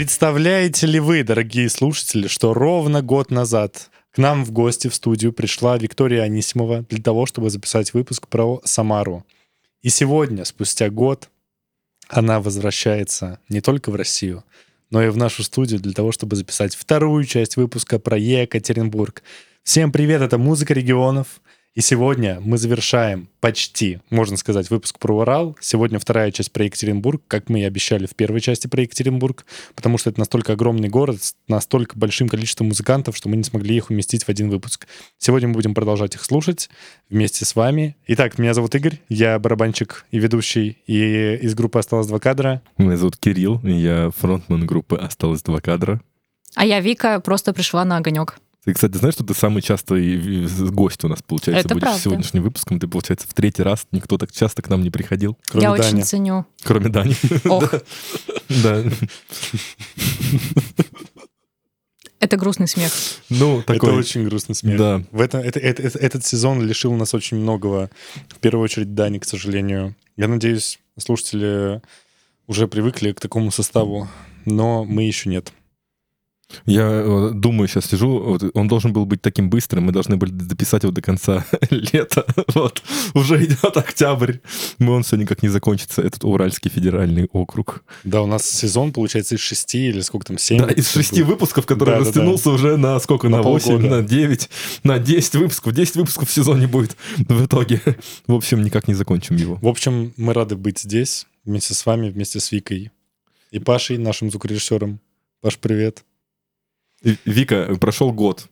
Представляете ли вы, дорогие слушатели, что ровно год назад к нам в гости в студию пришла Виктория Анисимова для того, чтобы записать выпуск про Самару. И сегодня, спустя год, она возвращается не только в Россию, но и в нашу студию для того, чтобы записать вторую часть выпуска про Екатеринбург. Всем привет, это «Музыка регионов». И сегодня мы завершаем почти, можно сказать, выпуск про Урал. Сегодня вторая часть про Екатеринбург, как мы и обещали в первой части про Екатеринбург, потому что это настолько огромный город с настолько большим количеством музыкантов, что мы не смогли их уместить в один выпуск. Сегодня мы будем продолжать их слушать вместе с вами. Итак, меня зовут Игорь, я барабанщик и ведущий, и из группы «Осталось два кадра». Меня зовут Кирилл, я фронтмен группы «Осталось два кадра». А я Вика, просто пришла на огонек. Ты, кстати, знаешь, что ты самый частый гость у нас, получается, Это будешь правда. сегодняшним выпуском. Ты, получается, в третий раз никто так часто к нам не приходил, Кроме я Дани. очень ценю. кроме Дани. Ох, Да. это грустный смех. Ну, такой... Это очень грустный смех. Да. В это, это- это- это- этот сезон лишил нас очень многого. В первую очередь Дани, к сожалению. Я надеюсь, слушатели уже привыкли к такому составу, но мы еще нет. Я э, думаю, сейчас сижу, вот, он должен был быть таким быстрым, мы должны были дописать его до конца лета. Вот, уже идет октябрь, но он все никак не закончится, этот Уральский федеральный округ. Да, у нас сезон, получается, из шести или сколько там, семь? Да, из шести выпусков, который Да-да-да. растянулся уже на сколько? На На 8, полгода. на 9, на 10 выпусков. 10 выпусков в сезоне будет в итоге. В общем, никак не закончим его. В общем, мы рады быть здесь вместе с вами, вместе с Викой и Пашей, нашим звукорежиссером. Паш, привет. Вика, прошел год.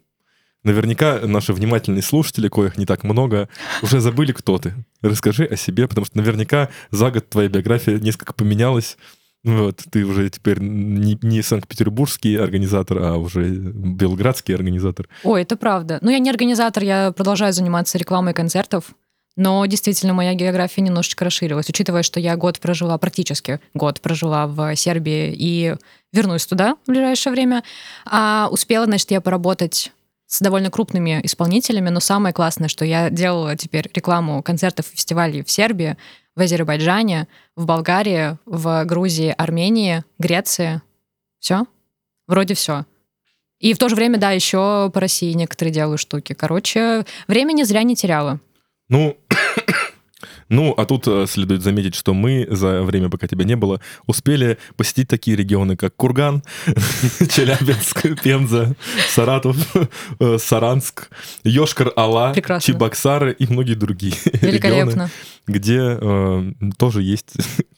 Наверняка наши внимательные слушатели, коих не так много, уже забыли, кто ты. Расскажи о себе, потому что наверняка за год твоя биография несколько поменялась. Вот, ты уже теперь не, не санкт-петербургский организатор, а уже белградский организатор. Ой, это правда. Ну, я не организатор, я продолжаю заниматься рекламой концертов, но действительно моя география немножечко расширилась, учитывая, что я год прожила, практически год прожила в Сербии и вернусь туда в ближайшее время. А успела, значит, я поработать с довольно крупными исполнителями, но самое классное, что я делала теперь рекламу концертов и фестивалей в Сербии, в Азербайджане, в Болгарии, в Грузии, Армении, Греции. Все? Вроде все. И в то же время, да, еще по России некоторые делаю штуки. Короче, времени зря не теряла. Ну, ну, а тут э, следует заметить, что мы за время, пока тебя не было, успели посетить такие регионы, как Курган, Челябинск, Пенза, Саратов, э, Саранск, Йошкар-Ола, Прекрасно. Чебоксары и многие другие регионы, Великолепно. где э, тоже есть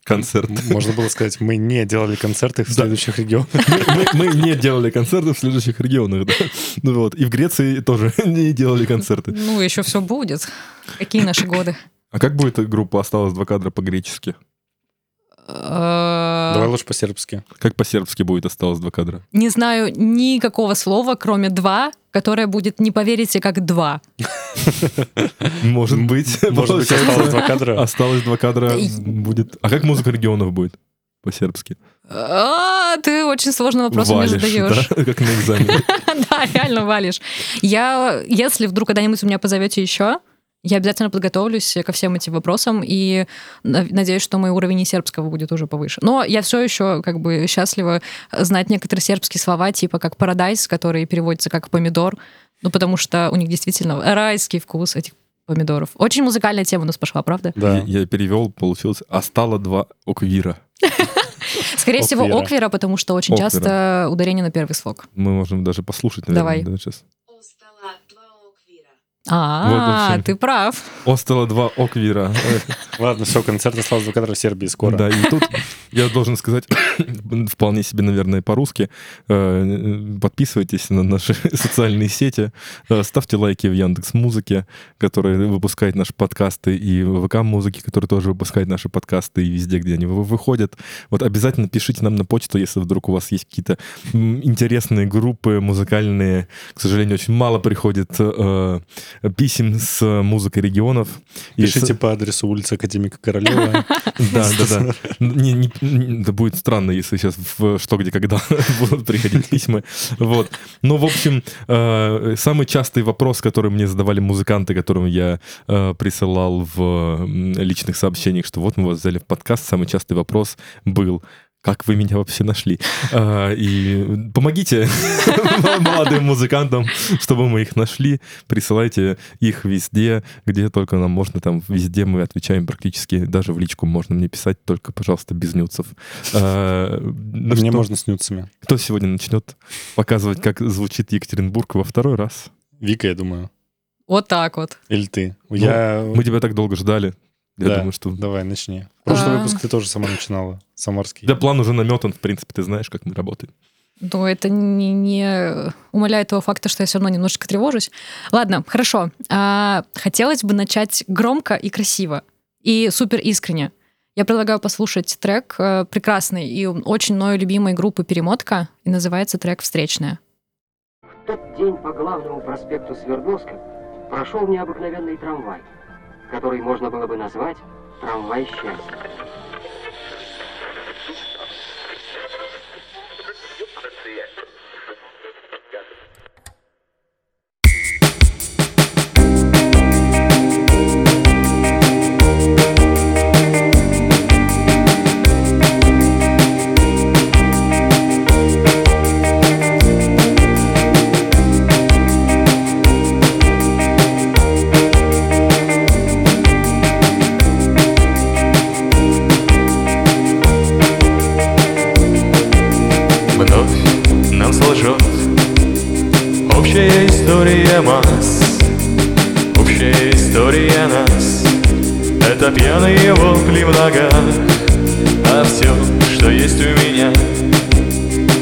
концерт. Можно было сказать, мы не делали концерты в Да. следующих регионах. Мы, мы- мы не делали концерты в следующих регионах, да. Ну вот. И в Греции тоже не делали концерты. Ну, еще все будет. Какие наши годы? А как будет эта группа «Осталось два кадра» по-гречески? Давай Э, лучше по-сербски. Как по-сербски будет «Осталось два кадра»? Не знаю никакого слова, кроме «два», которое будет, не поверите, как «два». Может быть. Может быть, осталось два кадра. Осталось два кадра будет. А как музыка регионов будет по-сербски? А, ты очень сложный вопрос мне задаешь. да? Как на экзамене. Да, реально валишь. Я, если вдруг когда-нибудь вы меня позовете еще, я обязательно подготовлюсь ко всем этим вопросам и на- надеюсь, что мой уровень и сербского будет уже повыше. Но я все еще как бы счастлива знать некоторые сербские слова, типа как парадайз, который переводится как помидор, ну потому что у них действительно райский вкус этих помидоров. Очень музыкальная тема у нас пошла, правда? Да. Я я перевел, получилось «Остало два оквира». Скорее всего, оквера, потому что очень часто ударение на первый слог. Мы можем даже послушать, наверное, сейчас. А, ты прав. «Остало два оквира». Ладно, все, концерт два кадра в Сербии скоро. Да, и тут я должен сказать вполне себе, наверное, по-русски. Э, Подписывайтесь на наши социальные сети, э, ставьте лайки в Яндекс Музыке, который выпускает наши подкасты, и в ВК Музыке, который тоже выпускает наши подкасты, и везде, где они вы- выходят. Вот обязательно пишите нам на почту, если вдруг у вас есть какие-то интересные группы музыкальные. К сожалению, очень мало приходит э, писем с музыкой регионов. И Пишите по адресу улица Академика Королева. да, да, да. Это будет странно, если сейчас в что, где, когда будут приходить письма. Вот. Ну, в общем, э, самый частый вопрос, который мне задавали музыканты, которым я э, присылал в личных сообщениях, что вот мы вас взяли в подкаст, самый частый вопрос был, как вы меня вообще нашли. А, и помогите молодым музыкантам, чтобы мы их нашли. Присылайте их везде, где только нам можно. Там везде мы отвечаем практически. Даже в личку можно мне писать, только, пожалуйста, без нюцев. А, ну Мне что, можно с нюцами. Кто сегодня начнет показывать, как звучит Екатеринбург во второй раз? Вика, я думаю. Вот так вот. Или ты. я... Мы тебя так долго ждали. Я Да. думаю, что... Давай, начни. Прошлый А. выпуск ты тоже сама начинала. Самарский. Да, план уже наметан, в принципе, ты знаешь, как мы работаем. Но это не, не умаляет того факта, что я все равно немножечко тревожусь. Ладно, хорошо. А, хотелось бы начать громко и красиво. И супер искренне. Я предлагаю послушать трек э, прекрасный и очень мною любимой группы «Перемотка». И называется трек «Встречная». В тот день по главному проспекту Свердловска прошел необыкновенный трамвай, который можно было бы назвать трамвай счастья. Это пьяные вопли в А все, что есть у меня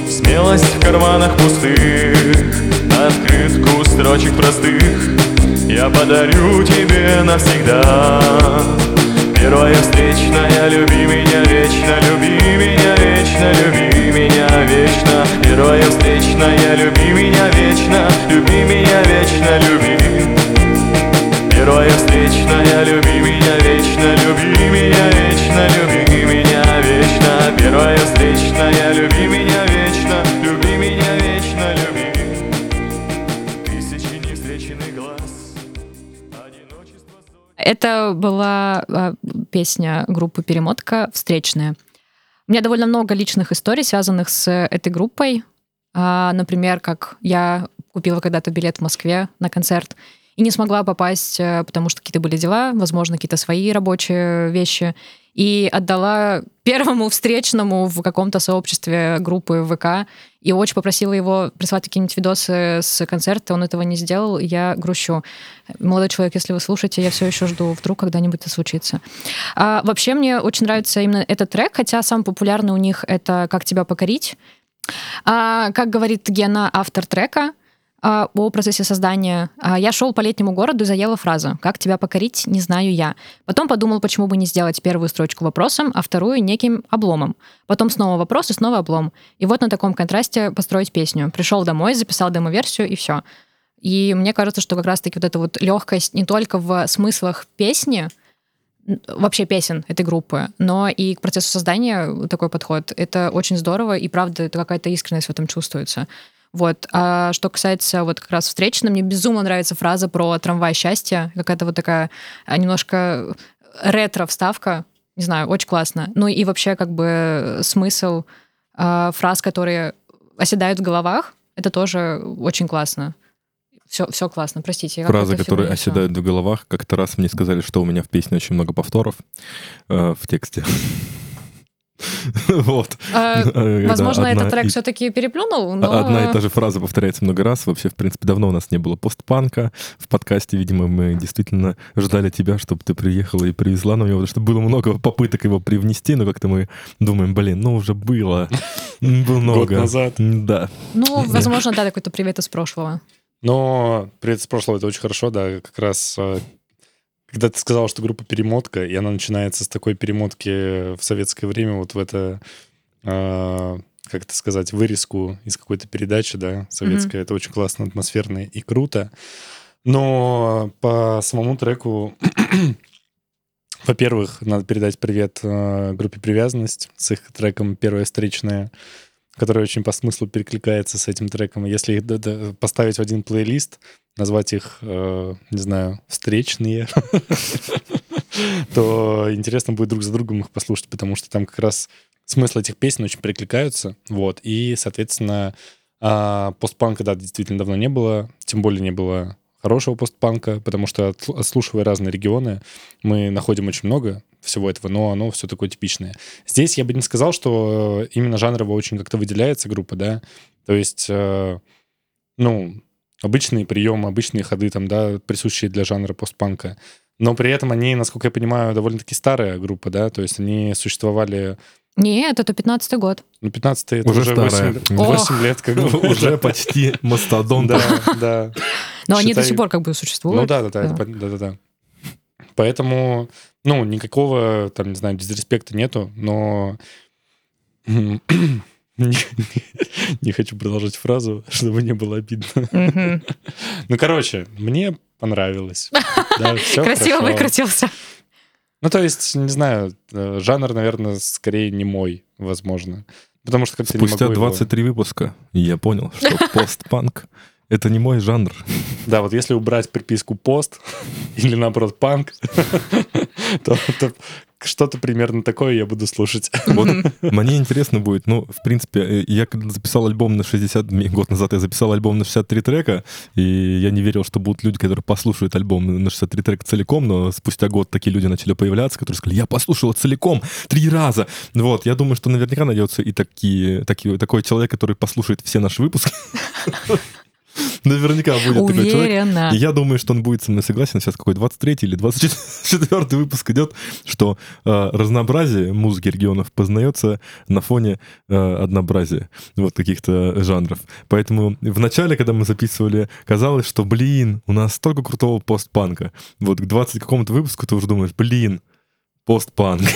Смелость в карманах пустых Открытку строчек простых Я подарю тебе навсегда Первая встречная, люби меня вечно, люби меня вечно, люби меня вечно. Первая встречная, люби меня вечно, люби меня вечно, люби. Первая встречная, люби меня вечно, люби меня вечно, люби меня вечно. Первая встречная, люби меня вечно, люби меня вечно, люби. Тысячи невстреченных глаз. Это была а, песня группы «Перемотка» «Встречная». У меня довольно много личных историй, связанных с этой группой. А, Например, как я купила когда-то билет в Москве на концерт и не смогла попасть, э, потому что какие-то были дела, возможно, какие-то свои рабочие вещи, и отдала первому встречному в каком-то сообществе группы ВК, и очень попросила его прислать какие-нибудь видосы с концерта, он этого не сделал, я грущу. Молодой человек, если вы слушаете, я все еще жду, вдруг когда-нибудь это случится. А, вообще мне очень нравится именно этот трек, хотя самый популярный у них это «Как тебя покорить». А, как говорит Гена, автор трека, о процессе создания. А, Я шел по летнему городу и заела фраза «Как тебя покорить, не знаю я». Потом подумал, почему бы не сделать первую строчку вопросом, а вторую неким обломом. Потом снова вопрос и снова облом. И вот на таком контрасте построить песню. Пришел домой, записал демо-версию и все. И мне кажется, что как раз-таки вот эта вот легкость не только в смыслах песни, вообще песен этой группы, но и к процессу создания такой подход. Это очень здорово, и правда, это какая-то искренность в этом чувствуется. Вот. А что касается вот как раз встречи, мне безумно нравится фраза про трамвай счастья. Какая-то вот такая а, немножко ретро-вставка. Не знаю, очень классно. Ну и вообще как бы смысл а, фраз, которые оседают в головах, это тоже очень классно. Все, все классно, простите. Фразы, которые оседают в головах. Как-то раз мне сказали, что у меня в песне очень много повторов э, в тексте. Вот. А, Возможно, одна этот трек и- все-таки переплюнул, но... Одна и та же фраза повторяется много раз. Вообще, в принципе, давно у нас не было постпанка в подкасте. Видимо, мы действительно ждали тебя, чтобы ты приехала и привезла нам его, потому что было много попыток его привнести, но как-то мы думаем, блин, ну уже было. Было много. Год назад. Да. Ну, возможно, да, какой-то привет из прошлого. Но привет из прошлого, это очень хорошо, да, как раз э, когда ты сказал, что группа перемотка, и она начинается с такой перемотки в советское время, вот в это, э, как это сказать, вырезку из какой-то передачи, да, советской, это очень классно, атмосферно и круто. Но по самому треку, во-первых, надо передать привет э, группе «Привязанность» с их треком «Первая встречная», который очень по смыслу перекликается с этим треком. Если их поставить в один плейлист, назвать их, э, не знаю, встречные, то интересно будет друг за другом их послушать, потому что там как раз смыслы этих песен очень перекликаются, вот, и, соответственно, а, постпанка, да, действительно давно не было, тем более не было хорошего постпанка, потому что, отслу- отслушивая разные регионы, мы находим очень много всего этого, но оно все такое типичное. Здесь я бы не сказал, что э, именно жанрово очень как-то выделяется группа, да, то есть, э, ну, обычные приемы, обычные ходы там, да, присущие для жанра постпанка, но при этом они, насколько я понимаю, довольно-таки старая группа, да, то есть они существовали, Нет, это 15-й год. ну, 15 это Уже уже, старая. 8, 8 лет, как бы. Уже почти мастодонт. Да, да. Но они до сих пор как бы существуют. Ну да, да, да, да, да. Поэтому, ну, никакого, там, не знаю, дизреспекта нету, но не, не хочу продолжать фразу, чтобы не было обидно. Ну, короче, мне понравилось. Красиво выкрутился. Ну, то есть, не знаю, э, жанр, наверное, скорее не мой, возможно. Потому что как-то не Спустя могу его- 23 выпуска я понял, что постпанк — это не мой жанр. Да, вот если убрать приписку пост или наоборот панк, то, то что-то примерно такое я буду слушать. Вот мне интересно будет, ну, в принципе, э, я когда записал альбом на 60, м, год назад я записал альбом на 63 трека, и я не верил, что будут люди, которые послушают альбом на 63 трека целиком, но спустя год такие люди начали появляться, которые сказали, я послушал целиком три раза. Вот, я думаю, что наверняка найдется и такие, такие, такой человек, который послушает все наши выпуски. Наверняка будет такой человек. Уверена. И я думаю, что он будет со мной согласен. Сейчас какой 23 или 24 выпуск идет, что э, разнообразие музыки регионов познается на фоне э, однообразия вот каких-то жанров. Поэтому в начале, когда мы записывали, казалось, что, блин, у нас столько крутого постпанка. Вот к 20 какому-то выпуску ты уже думаешь, блин, постпанк.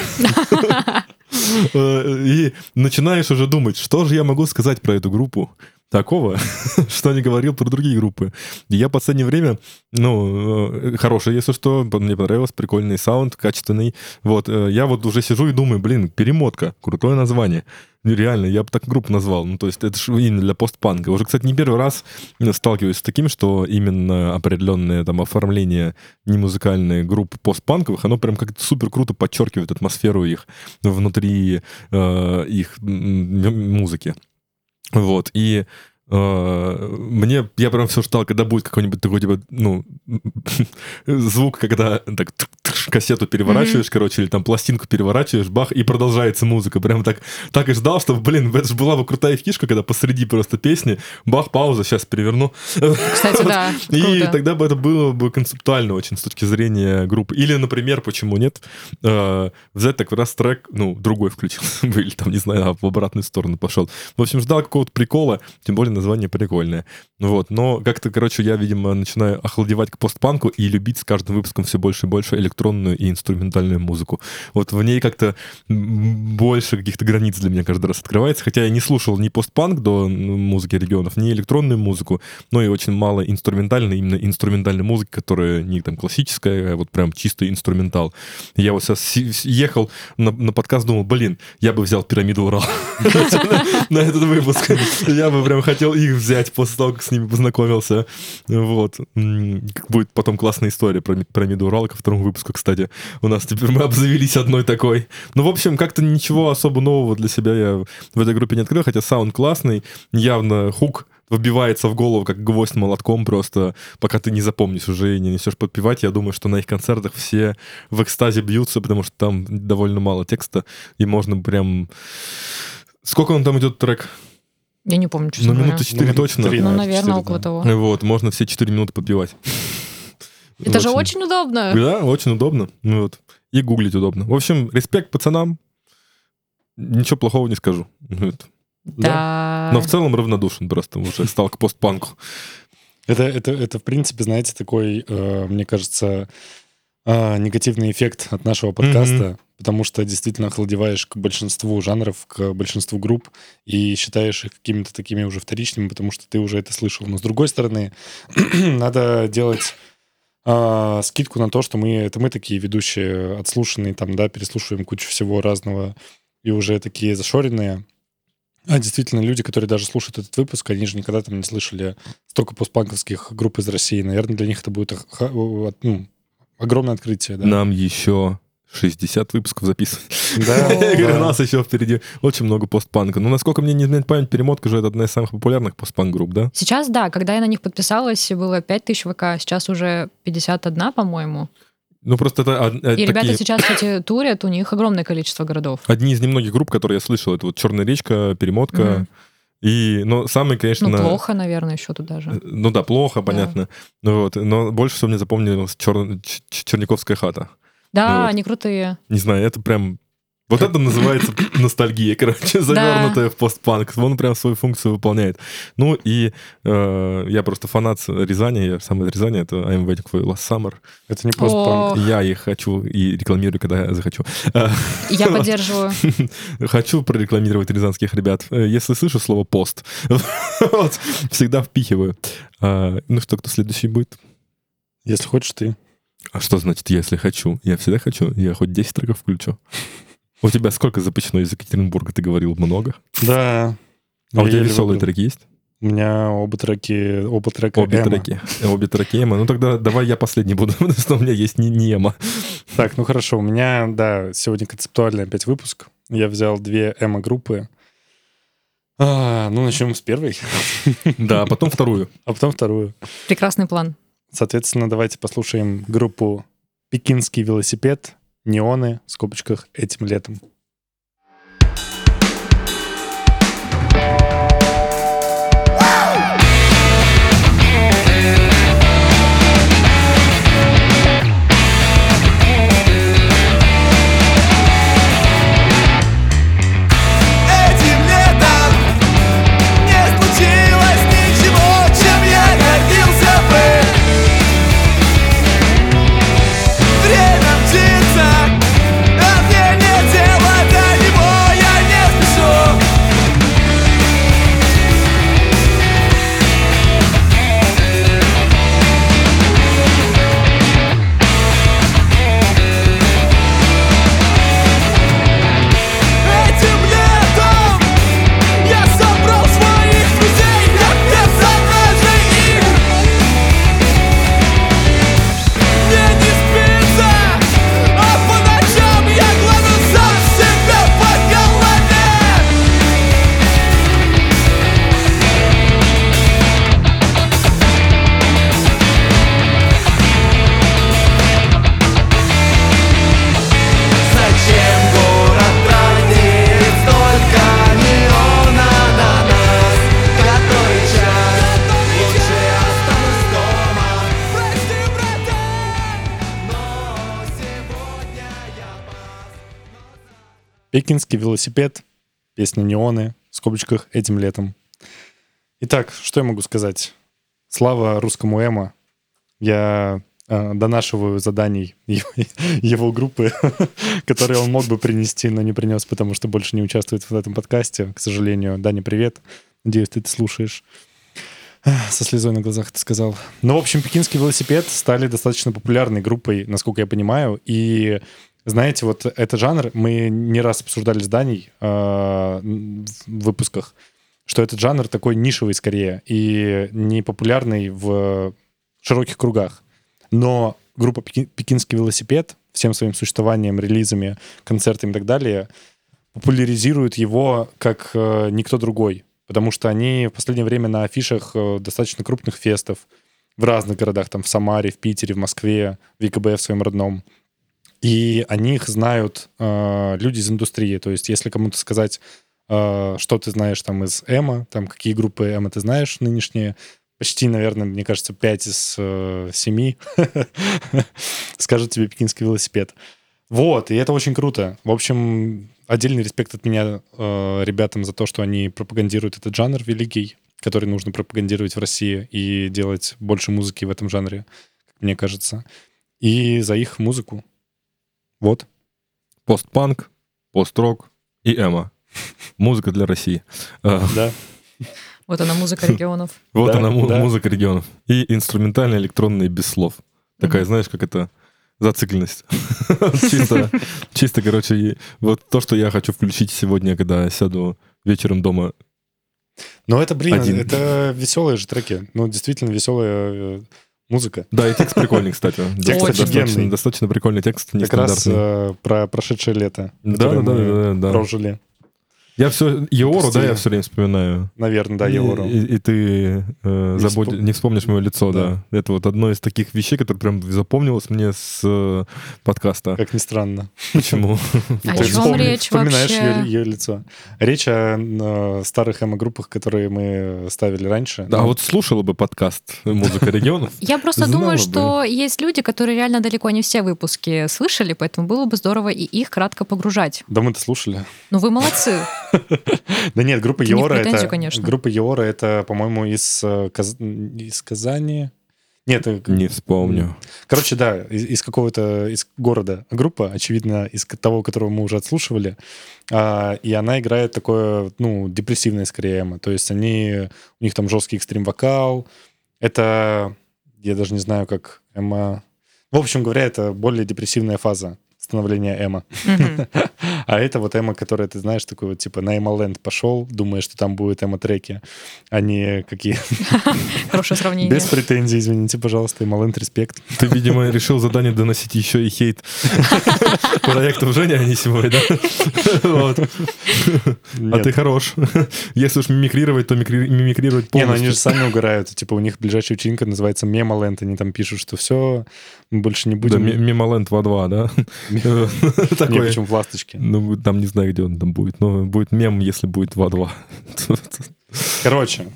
Э, И начинаешь уже думать, что же я могу сказать про эту группу такого, что не говорил про другие группы. Я в последнее время, ну, э, хороший, если что, мне понравилось, прикольный саунд, качественный. Вот, э, я вот уже сижу и думаю, блин, перемотка, крутое название. Ну, Реально, я бы так группу назвал. Ну, то есть это же именно для постпанка. Уже, кстати, не первый раз э, сталкиваюсь с таким, что именно определенное там оформление немузыкальной групп постпанковых, оно прям как-то супер круто подчеркивает атмосферу их внутри э, их музыки. Вот, и мне, я прям все ждал, когда будет какой-нибудь такой, типа, ну, звук, когда так кассету переворачиваешь, короче, или там пластинку переворачиваешь, бах, и продолжается музыка. Прям так, так и ждал, что, блин, это же была бы крутая фишка, когда посреди просто песни, бах, пауза, сейчас переверну. Кстати, да. И тогда бы это было бы концептуально очень с точки зрения группы. Или, например, почему нет, э, взять так раз трек, ну, другой включил, или там, не знаю, в обратную сторону пошел. В общем, ждал какого-то прикола, тем более название прикольное. Вот, но как-то, короче, я, видимо, начинаю охладевать к постпанку и любить с каждым выпуском все больше и больше электронную и инструментальную музыку. Вот в ней как-то больше каких-то границ для меня каждый раз открывается, хотя я не слушал ни постпанк до м, музыки регионов, ни электронную музыку, но и очень мало инструментальной, именно инструментальной музыки, которая не там классическая, а вот прям чистый инструментал. Я вот сейчас ехал на, на подкаст, думал, блин, я бы взял пирамиду Урал на этот выпуск. Я бы прям хотел их взять после того, как с ними познакомился. Вот. Будет потом классная история про Урала ко второму выпуску, кстати. У нас теперь мы обзавелись одной такой. Ну, в общем, как-то ничего особо нового для себя я в этой группе не открыл, хотя саунд классный, явно хук вбивается в голову, как гвоздь молотком просто, пока ты не запомнишь уже и не несешь подпевать. Я думаю, что на их концертах все в экстазе бьются, потому что там довольно мало текста, и можно прям... Сколько он там идет трек? Я не помню, честно Ну, минуты 4 Ну, точно. Ну, наверное, четыре, около да. того. Вот, можно все 4 минуты подпевать. Это же очень удобно. Да, очень удобно. Ну Вот. И гуглить удобно. В общем, респект пацанам. Ничего плохого не скажу. Вот. Да. Но в целом равнодушен просто уже стал к постпанку. Это, это, это, в принципе, знаете, такой, э, мне кажется, э, негативный эффект от нашего подкаста, потому что действительно охладеваешь к большинству жанров, к большинству групп и считаешь их какими-то такими уже вторичными, потому что ты уже это слышал. Но с другой стороны, надо делать э, скидку на то, что мы это мы такие ведущие, отслушанные, там, да, переслушиваем кучу всего разного и уже такие зашоренные. А действительно, люди, которые даже слушают этот выпуск, они же никогда там не слышали столько постпанковских групп из России. Наверное, для них это будет ну, огромное открытие. Да? Нам еще 60 выпусков записывать. Да, Я говорю, у нас еще впереди очень много постпанка. Ну, насколько мне не изменяет память, перемотка же это одна из самых популярных постпанк-групп, да? Сейчас, да, когда я на них подписалась, было 5000 ВК, сейчас уже 51, по-моему. Ну, просто это э, И ребята такие- сейчас, кстати, турят, у них огромное количество городов. одни из немногих групп, которые я слышал. Это вот «Черная речка», «Перемотка». Мгм. И, ну, самый, конечно... Ну, плохо, наверное, еще тут даже. Э, Ну да, плохо, понятно. Ну, вот, но больше всего мне запомнилась Чер- Черниковская хата. Да, вот. они крутые. Не знаю, это прям... Вот это называется ностальгия, короче, завернутая в постпанк. Он прям свою функцию выполняет. Ну и э, я просто фанат Рязани, я сам из Рязани, это I'm waiting for last summer. Это не постпанк. Я их хочу и рекламирую, когда я захочу. Я поддерживаю. Хочу прорекламировать рязанских ребят. Если слышу слово «пост», всегда впихиваю. А, Ну что, кто следующий будет? Если хочешь, ты. А что значит «если хочу»? Я всегда хочу. Я хоть 10 треков включу. У тебя сколько запущено из Екатеринбурга? Ты говорил много. Да. А у тебя выбрал. треки есть? У меня оба треки, оба трека Обе эмо. треки. Обе треки эмо. Ну тогда давай я последний буду, потому что у меня есть не, не эмо. Так, ну хорошо, у меня, да, сегодня концептуальный опять выпуск. Я взял две эмо-группы. А, ну, начнем с первой, Да, а потом вторую. а потом вторую. Прекрасный план. Соответственно, давайте послушаем группу «Пекинский велосипед», «Неоны», в скобочках, «Этим летом». «Пекинский велосипед», песня «Неоны», в скобочках, «Этим летом». Итак, что я могу сказать? Слава русскому эмо. Я э, донашиваю заданий его, его группы, которые он мог бы принести, но не принес, потому что больше не участвует в этом подкасте, к сожалению. Даня, привет. Надеюсь, ты это слушаешь. Со слезой на глазах это сказал. Ну, в общем, пекинский велосипед стали достаточно популярной группой, насколько я понимаю. И знаете, вот этот жанр мы не раз обсуждали с Даней э, в выпусках, что этот жанр такой нишевый скорее и не популярный в широких кругах. Но группа «Пеки- «Пекинский велосипед» всем своим существованием, релизами, концертами и так далее популяризирует его как э, никто другой. Потому что они в последнее время на афишах э, достаточно крупных фестов в разных городах, там в Самаре, в Питере, в Москве, в ЕКБ в своем родном. И о них знают э, люди из индустрии. То есть, если кому-то сказать, э, что ты знаешь там из Эма, там какие группы Эма ты знаешь нынешние, почти, наверное, мне кажется, 5 из э, 7 скажут тебе пекинский велосипед. Вот, и это очень круто. В общем, отдельный респект от меня э, ребятам за то, что они пропагандируют этот жанр великий, который нужно пропагандировать в России и делать больше музыки в этом жанре, мне кажется. И за их музыку. Вот. Постпанк, пост-рок и эмо. Музыка для России. А, Да. Вот она, музыка регионов. Вот Да, она, да. музыка регионов. И инструментальная электронная без слов. Такая, знаешь, как это зацикленность. Чисто, чисто, короче, вот то, что я хочу включить сегодня, когда сяду вечером дома. Но это, блин, Один. это веселые же треки. Ну, действительно веселая э, Музыка. Да, и текст прикольный, кстати. Текст Достаточно- прикольный текст, Как раз э, про прошедшее лето, Да, которое да, мы да, да, да. прожили. Я все, Еору, да, я все время вспоминаю. Наверное, да, И- Еору. И, и ты э, Не забудь- вспом- не вспомнишь мое лицо, Да. да. Это вот одно из таких вещей, которые прям запомнилось мне с э, подкаста. Как ни странно. Почему? О чем речь вспоминаешь вообще? ее, лицо. Речь о старых эмо-группах, которые мы ставили раньше. Да, Ну, вот слушала бы подкаст «Музыка регионов». Я просто думаю, что есть люди, которые реально далеко не все выпуски слышали, поэтому было бы здорово и их кратко погружать. Да мы-то слушали. Ну, вы молодцы. Да нет, группа Еора это... конечно. Группа Еора это, по-моему, из, э, из Казани. Нет, э, Не вспомню. короче, да, из, из какого-то из города группа, очевидно, из того, которого мы уже отслушивали, А, и она играет такое, ну, депрессивное скорее эмо. То есть они, у них там жесткий экстрим-вокал. Это, я даже не знаю, как эмо... В общем говоря, это более депрессивная фаза становления эмо. Мгм. А это вот эмо, которое, ты знаешь, такой вот, типа, на эмо-ленд пошел, думаешь, что там будут эмо-треки, а не какие... Хорошее сравнение. Без претензий, извините, пожалуйста, эмо-ленд, респект. Ты, видимо, решил задание доносить еще и хейт проектов Жени Анисимовой, да? Вот. А Нет. ты хорош. Если уж мимикрировать, то микри- мимикрировать Не, ну они полностью. же сами угорают. Типа у них ближайшая вечеринка называется Мемоленд. Они там пишут, что все, мы больше не Да, будем... ми- Мемоленд во 2, да? Не, Такой. почему в ласточке. Ну, там не знаю, где он там будет. Но будет мем, если будет во 2. Короче,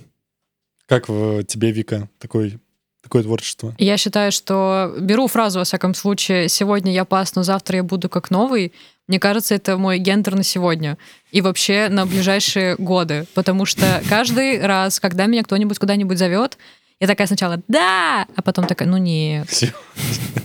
как в тебе, Вика, такой, такое творчество? Я считаю, что беру фразу, во всяком случае, «сегодня я пас, но завтра я буду как новый». Мне кажется, это мой гендер на сегодня и вообще на ближайшие годы, потому что каждый раз, когда меня кто-нибудь куда-нибудь зовет, я такая сначала «да», а потом такая «ну нет». Всё.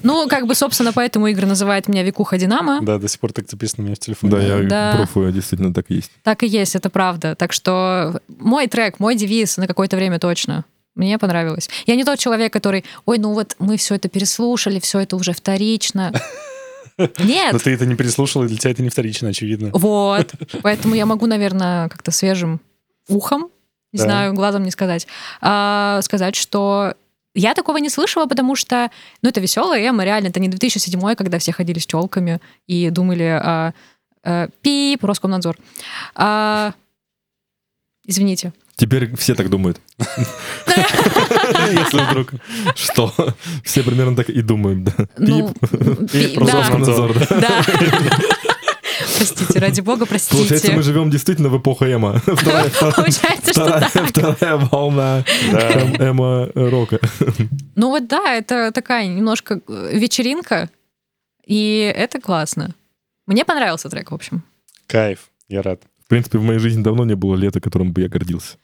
Ну, как бы, собственно, поэтому игры называют меня Викуха Динамо. Да, до сих пор так записано у меня в телефоне. Да, я Да. пруфую, действительно так и есть. Так и есть, это правда. Так что мой трек, мой девиз на какое-то время точно. Мне понравилось. Я не тот человек, который, ой, ну вот мы все это переслушали, все это уже вторично. Но Нет. ты это не переслушал, и для тебя это не вторично, очевидно. Вот. Поэтому я могу, наверное, как-то свежим ухом, не Да. знаю, глазом не сказать, а, сказать, что я такого не слышала, потому что, ну, это веселая эмо, реально, это не 2007 когда все ходили с челками и думали, а, а, пип, Роскомнадзор. А, извините. Теперь все так думают. Если вдруг что. Все примерно так и думают, да. Ну, Пип, Роскомнадзор. Надзор, да. Простите, ради бога, Получается, мы простите. живем действительно в эпоху вторая- Получается, что вторая- так. вторая волна эм- эмо-рока. Ну вот да, это такая немножко э, вечеринка, и это классно. Мне понравился трек, в общем. Кайф, я рад. В принципе, в моей жизни давно не было лета, которым бы я гордился.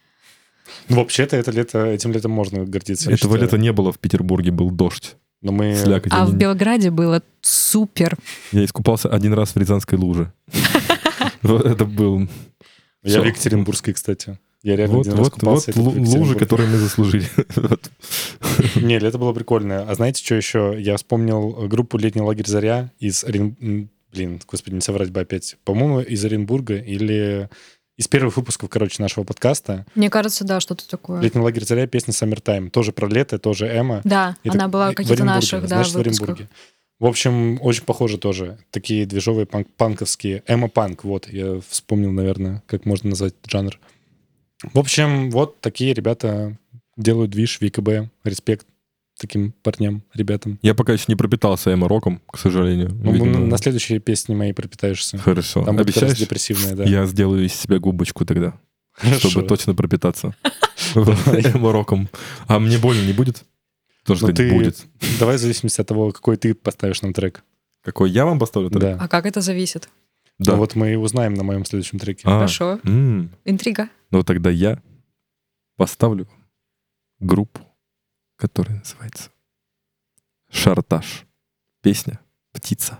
Ну, вообще-то это лето, этим летом можно гордиться. Этого лета не было в Петербурге, был дождь. Но мы... Слякоть. А в не- Белграде было супер. Я искупался один раз в Рязанской луже. Это был... Я в Екатеринбургской, кстати. Я реально Вот, один раз вот, купался. вот это лужи, которые мы заслужили. Не, лето было прикольное. А знаете, что еще? Я вспомнил группу «Летний лагерь Заря» из Блин, господи, не соврать бы опять. По-моему, из Оренбурга или из первых выпусков, короче, нашего подкаста. Мне кажется, да, что-то такое. «Летний лагерь Заря» песня «Summertime». Тоже про лето, тоже эмо. Да, Это она была в каких-то наших, да, значит, в. Оренбурге. В общем, очень похоже тоже. Такие движовые панк- панковские. Эмо-панк, вот. Я вспомнил, наверное, как можно назвать этот жанр. В общем, вот такие ребята делают движ ВКБ. Респект таким парням, ребятам. Я пока еще не пропитался эмо-роком, к сожалению. Ну, Видимо. на, следующей песне моей пропитаешься. Хорошо. Там будет Обещаешь? депрессивная, да. Я сделаю из себя губочку тогда, Хорошо. чтобы точно пропитаться эмо-роком. А мне больно не будет? Тоже Ну, ты- будет. Давай в зависимости от того, какой ты поставишь нам трек. Какой я вам поставлю? трек? Да. А как это зависит? Да. Ну, вот мы и узнаем на моем следующем треке. А, Хорошо. м. Интрига. Ну тогда я поставлю группу, которая называется Шартаж. Песня «Птица».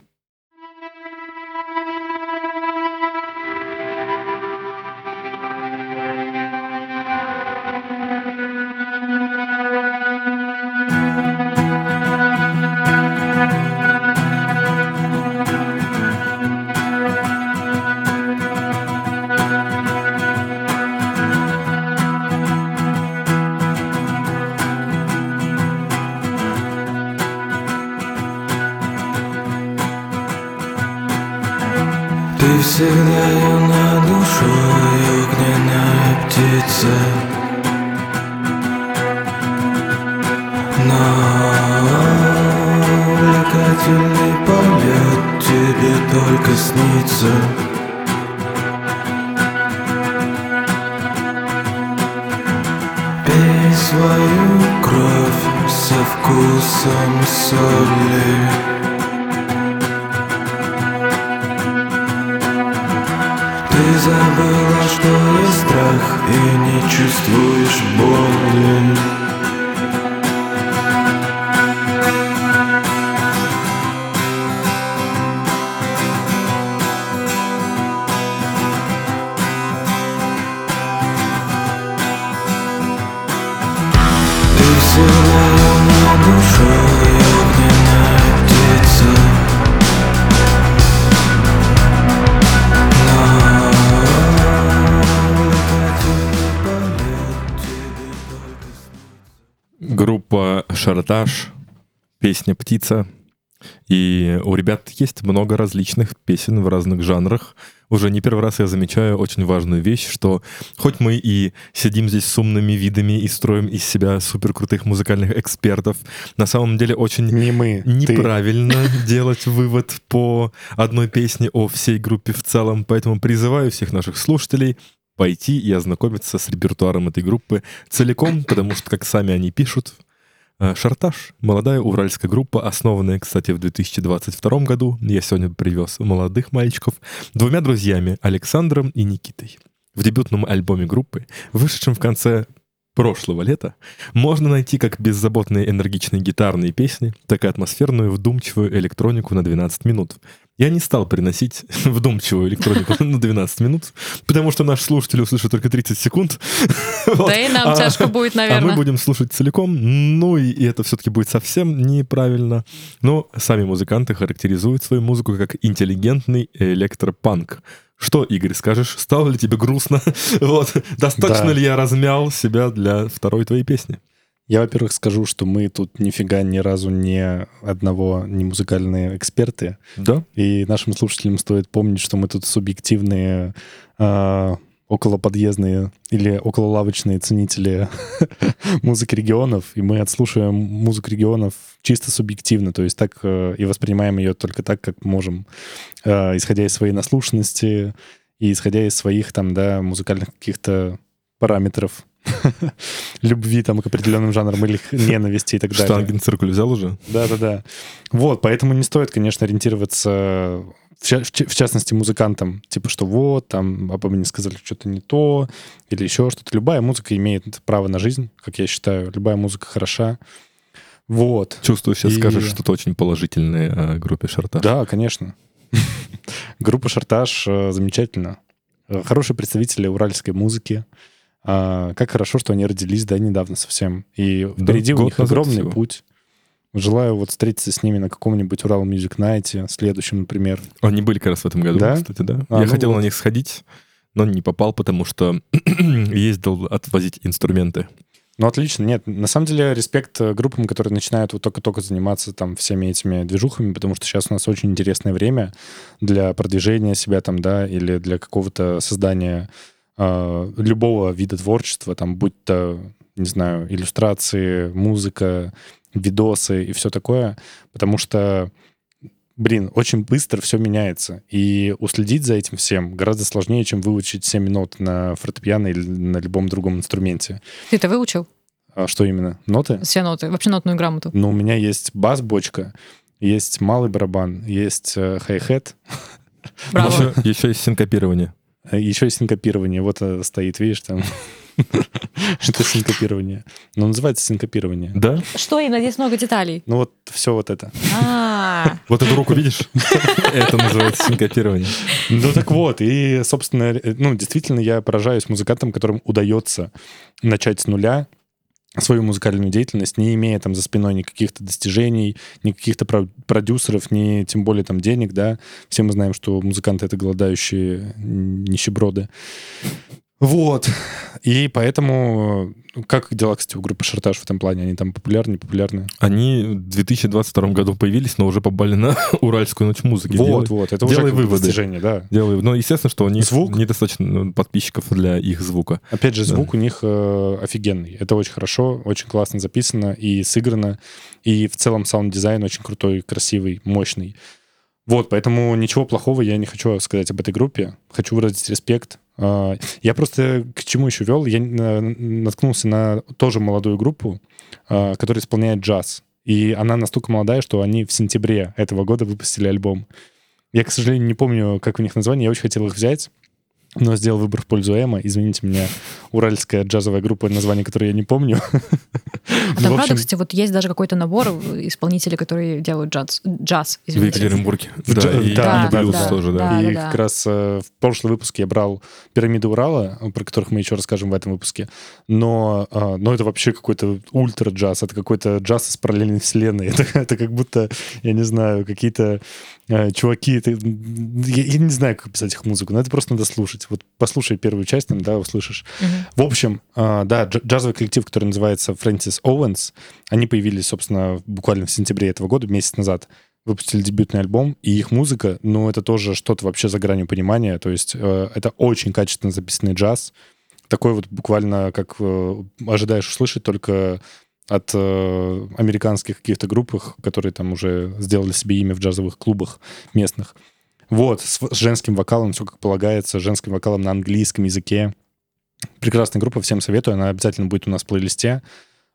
Всегда юна душой, огненная птица Шартаж, песня «Птица». И у ребят есть много различных песен в разных жанрах. Уже не первый раз я замечаю очень важную вещь, что хоть мы и сидим здесь с умными видами и строим из себя суперкрутых музыкальных экспертов, на самом деле очень Не мы, ты. неправильно делать вывод по одной песне о всей группе в целом. Поэтому призываю всех наших слушателей пойти и ознакомиться с репертуаром этой группы целиком, потому что, как сами они пишут, Шартаж — молодая уральская группа, основанная, кстати, в 2022 году. Я сегодня привез молодых мальчиков двумя друзьями, Александром и Никитой. В дебютном альбоме группы, вышедшем в конце прошлого лета, можно найти как беззаботные энергичные гитарные песни, так и атмосферную вдумчивую электронику на 12 минут. Я не стал приносить вдумчивую электронику на 12 минут, потому что наш слушатель услышит только 30 секунд. Да и нам А- тяжко будет, А мы наверное. будем слушать целиком, ну и, и это все-таки будет совсем неправильно. Но сами музыканты характеризуют свою музыку как интеллигентный электропанк. Что, Игорь, скажешь? Стало ли тебе грустно? Вот. Достаточно Да. ли я размял себя для второй твоей песни? Я, во-первых, скажу, что мы тут нифига ни разу не одного не музыкальные эксперты. Да? И нашим слушателям стоит помнить, что мы тут субъективные, э, околоподъездные или окололавочные ценители музыки регионов, и мы отслушиваем музыку регионов чисто субъективно, то есть так э, и воспринимаем ее только так, как можем, э, исходя из своей наслушанности и исходя из своих там, да, музыкальных каких-то параметров любви там к определенным жанрам или ненависти и так далее. Штангенциркуль взял уже? Да-да-да. Вот, поэтому не стоит, конечно, ориентироваться в, ча- в ча- в частности, музыкантам, типа, что вот, там, обо мне сказали что-то не то, или еще что-то. Любая музыка имеет право на жизнь, как я считаю. Любая музыка хороша. Вот. Чувствую, сейчас И- скажешь что-то очень положительное о группе Шартаж. Да, конечно. Группа «Шартаж» э, замечательно. Э, Хорошие представители уральской музыки. А, Как хорошо, что они родились, да, недавно совсем. И Да, впереди у год них огромный всего. путь. Желаю вот встретиться с ними на каком-нибудь Урал Music Night, следующем, например. Они были как раз в этом году, Да? кстати, да. А, Я ну хотел вот. на них сходить, но не попал, потому что ездил отвозить инструменты. Ну, отлично. Нет, на самом деле, респект э, группам, которые начинают вот только-только заниматься там всеми этими движухами, потому что сейчас у нас очень интересное время для продвижения себя там, да, или для какого-то создания э, любого вида творчества, там, будь то, не знаю, иллюстрации, музыка, видосы и все такое, потому что блин, очень быстро все меняется. И уследить за этим всем гораздо сложнее, чем выучить 7 нот на фортепиано или на любом другом инструменте. Ты это выучил? А что именно? Ноты? Все ноты, вообще нотную грамоту. Ну, у меня есть бас-бочка, есть малый барабан, есть э, хай-хет, еще есть синкопирование. Еще есть синкопирование. Вот э, стоит, видишь, там. Это синкопирование. Ну, называется синкопирование. Да? Что именно? Здесь много деталей. Ну, вот все вот это. А, Вот эту руку видишь? Это называется синкопирование. Ну, так вот. И, собственно, э, ну, действительно, я поражаюсь музыкантам, которым удается начать с нуля свою музыкальную деятельность, не имея там за спиной ни каких-то достижений, ни каких-то про- продюсеров, ни тем более там денег, да. Все мы знаем, что музыканты — это голодающие нищеброды. Вот. И поэтому... Как дела, кстати, у группы Шартаж в этом плане? Они там популярны, не популярны? Они в 2022 году появились, но уже попали на Уральскую ночь музыки. Вот, Делай- вот. Это делай уже выводы. достижение, да. делай- Ну, естественно, что у них Звук? недостаточно ну, подписчиков для их звука. Опять же, Да. звук у них э, офигенный. Это очень хорошо, очень классно записано и сыграно. И в целом саунд-дизайн очень крутой, красивый, мощный. Вот, поэтому ничего плохого я не хочу сказать об этой группе. Хочу выразить респект. А, Я просто к чему еще вел? Я э, наткнулся на тоже молодую группу, а, которая исполняет джаз. И она настолько молодая, что они в сентябре этого года выпустили альбом. Я, к сожалению, не помню, как у них название. Я очень хотел их взять, но сделал выбор в пользу Эма. Извините меня, уральская джазовая группа, название которой я не помню. А Ну, там, правда, кстати, вот есть даже какой-то набор исполнителей, которые делают джаз, джаз В. Екатеринбурге. Да, и, да, и да, блюз да, тоже, да. и как раз э, в прошлый выпуск я брал «Пирамиды Урала», про которых мы еще расскажем в этом выпуске. Но, а, но это вообще какой-то ультра-джаз, это какой-то джаз из параллельной вселенной. Это, как будто, я не знаю, какие-то чуваки... это- я, я не знаю, как писать их музыку, но это просто надо слушать. Вот послушай первую часть, там, да, услышишь. Мгм. В общем, а, да, дж- джазовый коллектив, который называется Francis Owens, они появились, собственно, буквально в сентябре этого года, месяц назад, выпустили дебютный альбом, и их музыка, ну, это тоже что-то вообще за гранью понимания, то есть э, это очень качественно записанный джаз, такой вот буквально, как э, ожидаешь услышать, только от э, американских каких-то группах, которые там уже сделали себе имя в джазовых клубах местных. Вот, с, с женским вокалом, все как полагается, женским вокалом на английском языке. Прекрасная группа, всем советую. Она обязательно будет у нас в плейлисте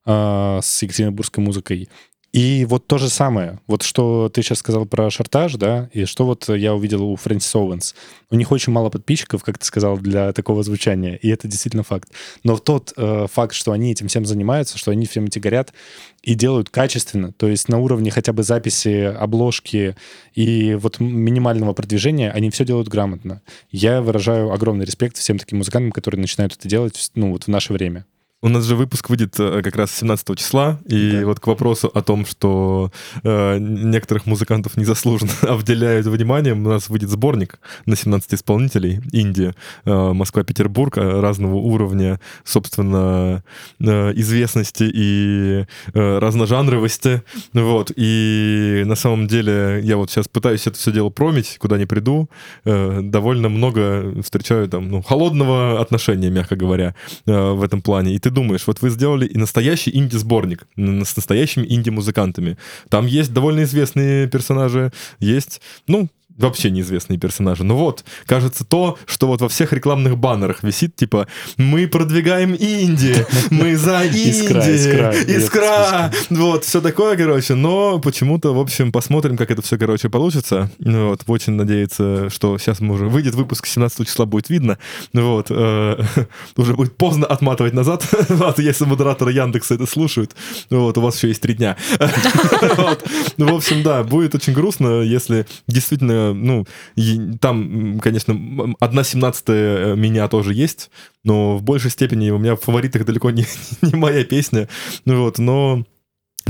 э, с екатеринбургской музыкой. И вот то же самое. Вот что ты сейчас сказал про шартаж, да, и что вот я увидел у Фрэнсис Оуэнс. У них очень мало подписчиков, как ты сказал, для такого звучания, и это действительно факт. Но тот э, факт, что они этим всем занимаются, что они всем эти горят и делают качественно, то есть на уровне хотя бы записи, обложки и вот минимального продвижения, они все делают грамотно. Я выражаю огромный респект всем таким музыкантам, которые начинают это делать, ну, вот в наше время. У нас же выпуск выйдет э, как раз 17 числа, и Да. вот к вопросу о том, что э, некоторых музыкантов незаслуженно обделяют вниманием, у нас выйдет сборник на 17 исполнителей Индия, э, Москва, Петербург э, разного уровня, собственно, э, известности и э, разножанровости, вот, и на самом деле я вот сейчас пытаюсь это все дело промить, куда не приду, э, довольно много встречаю там, ну, холодного отношения, мягко говоря, э, в этом плане. И ты думаешь, вот вы сделали и настоящий инди-сборник с настоящими инди-музыкантами. Там есть довольно известные персонажи, есть, ну, вообще неизвестные персонажи. Ну вот, кажется, то, что вот во всех рекламных баннерах висит, типа, мы продвигаем Инди, мы за Инди, Искра, вот, все такое, короче, но почему-то, в общем, посмотрим, как это все, короче, получится. Вот, очень надеяться, что сейчас мы уже выйдет выпуск 17 числа, будет видно. Вот, э, уже будет поздно отматывать назад, если модераторы Яндекса это слушают. Вот, у вас еще есть три дня. Ну, в общем, да, будет очень грустно, если действительно, ну, там, конечно, м, одна семнадцатая меня тоже есть, но в большей степени у меня в фаворитах далеко не, не моя песня. Ну вот, но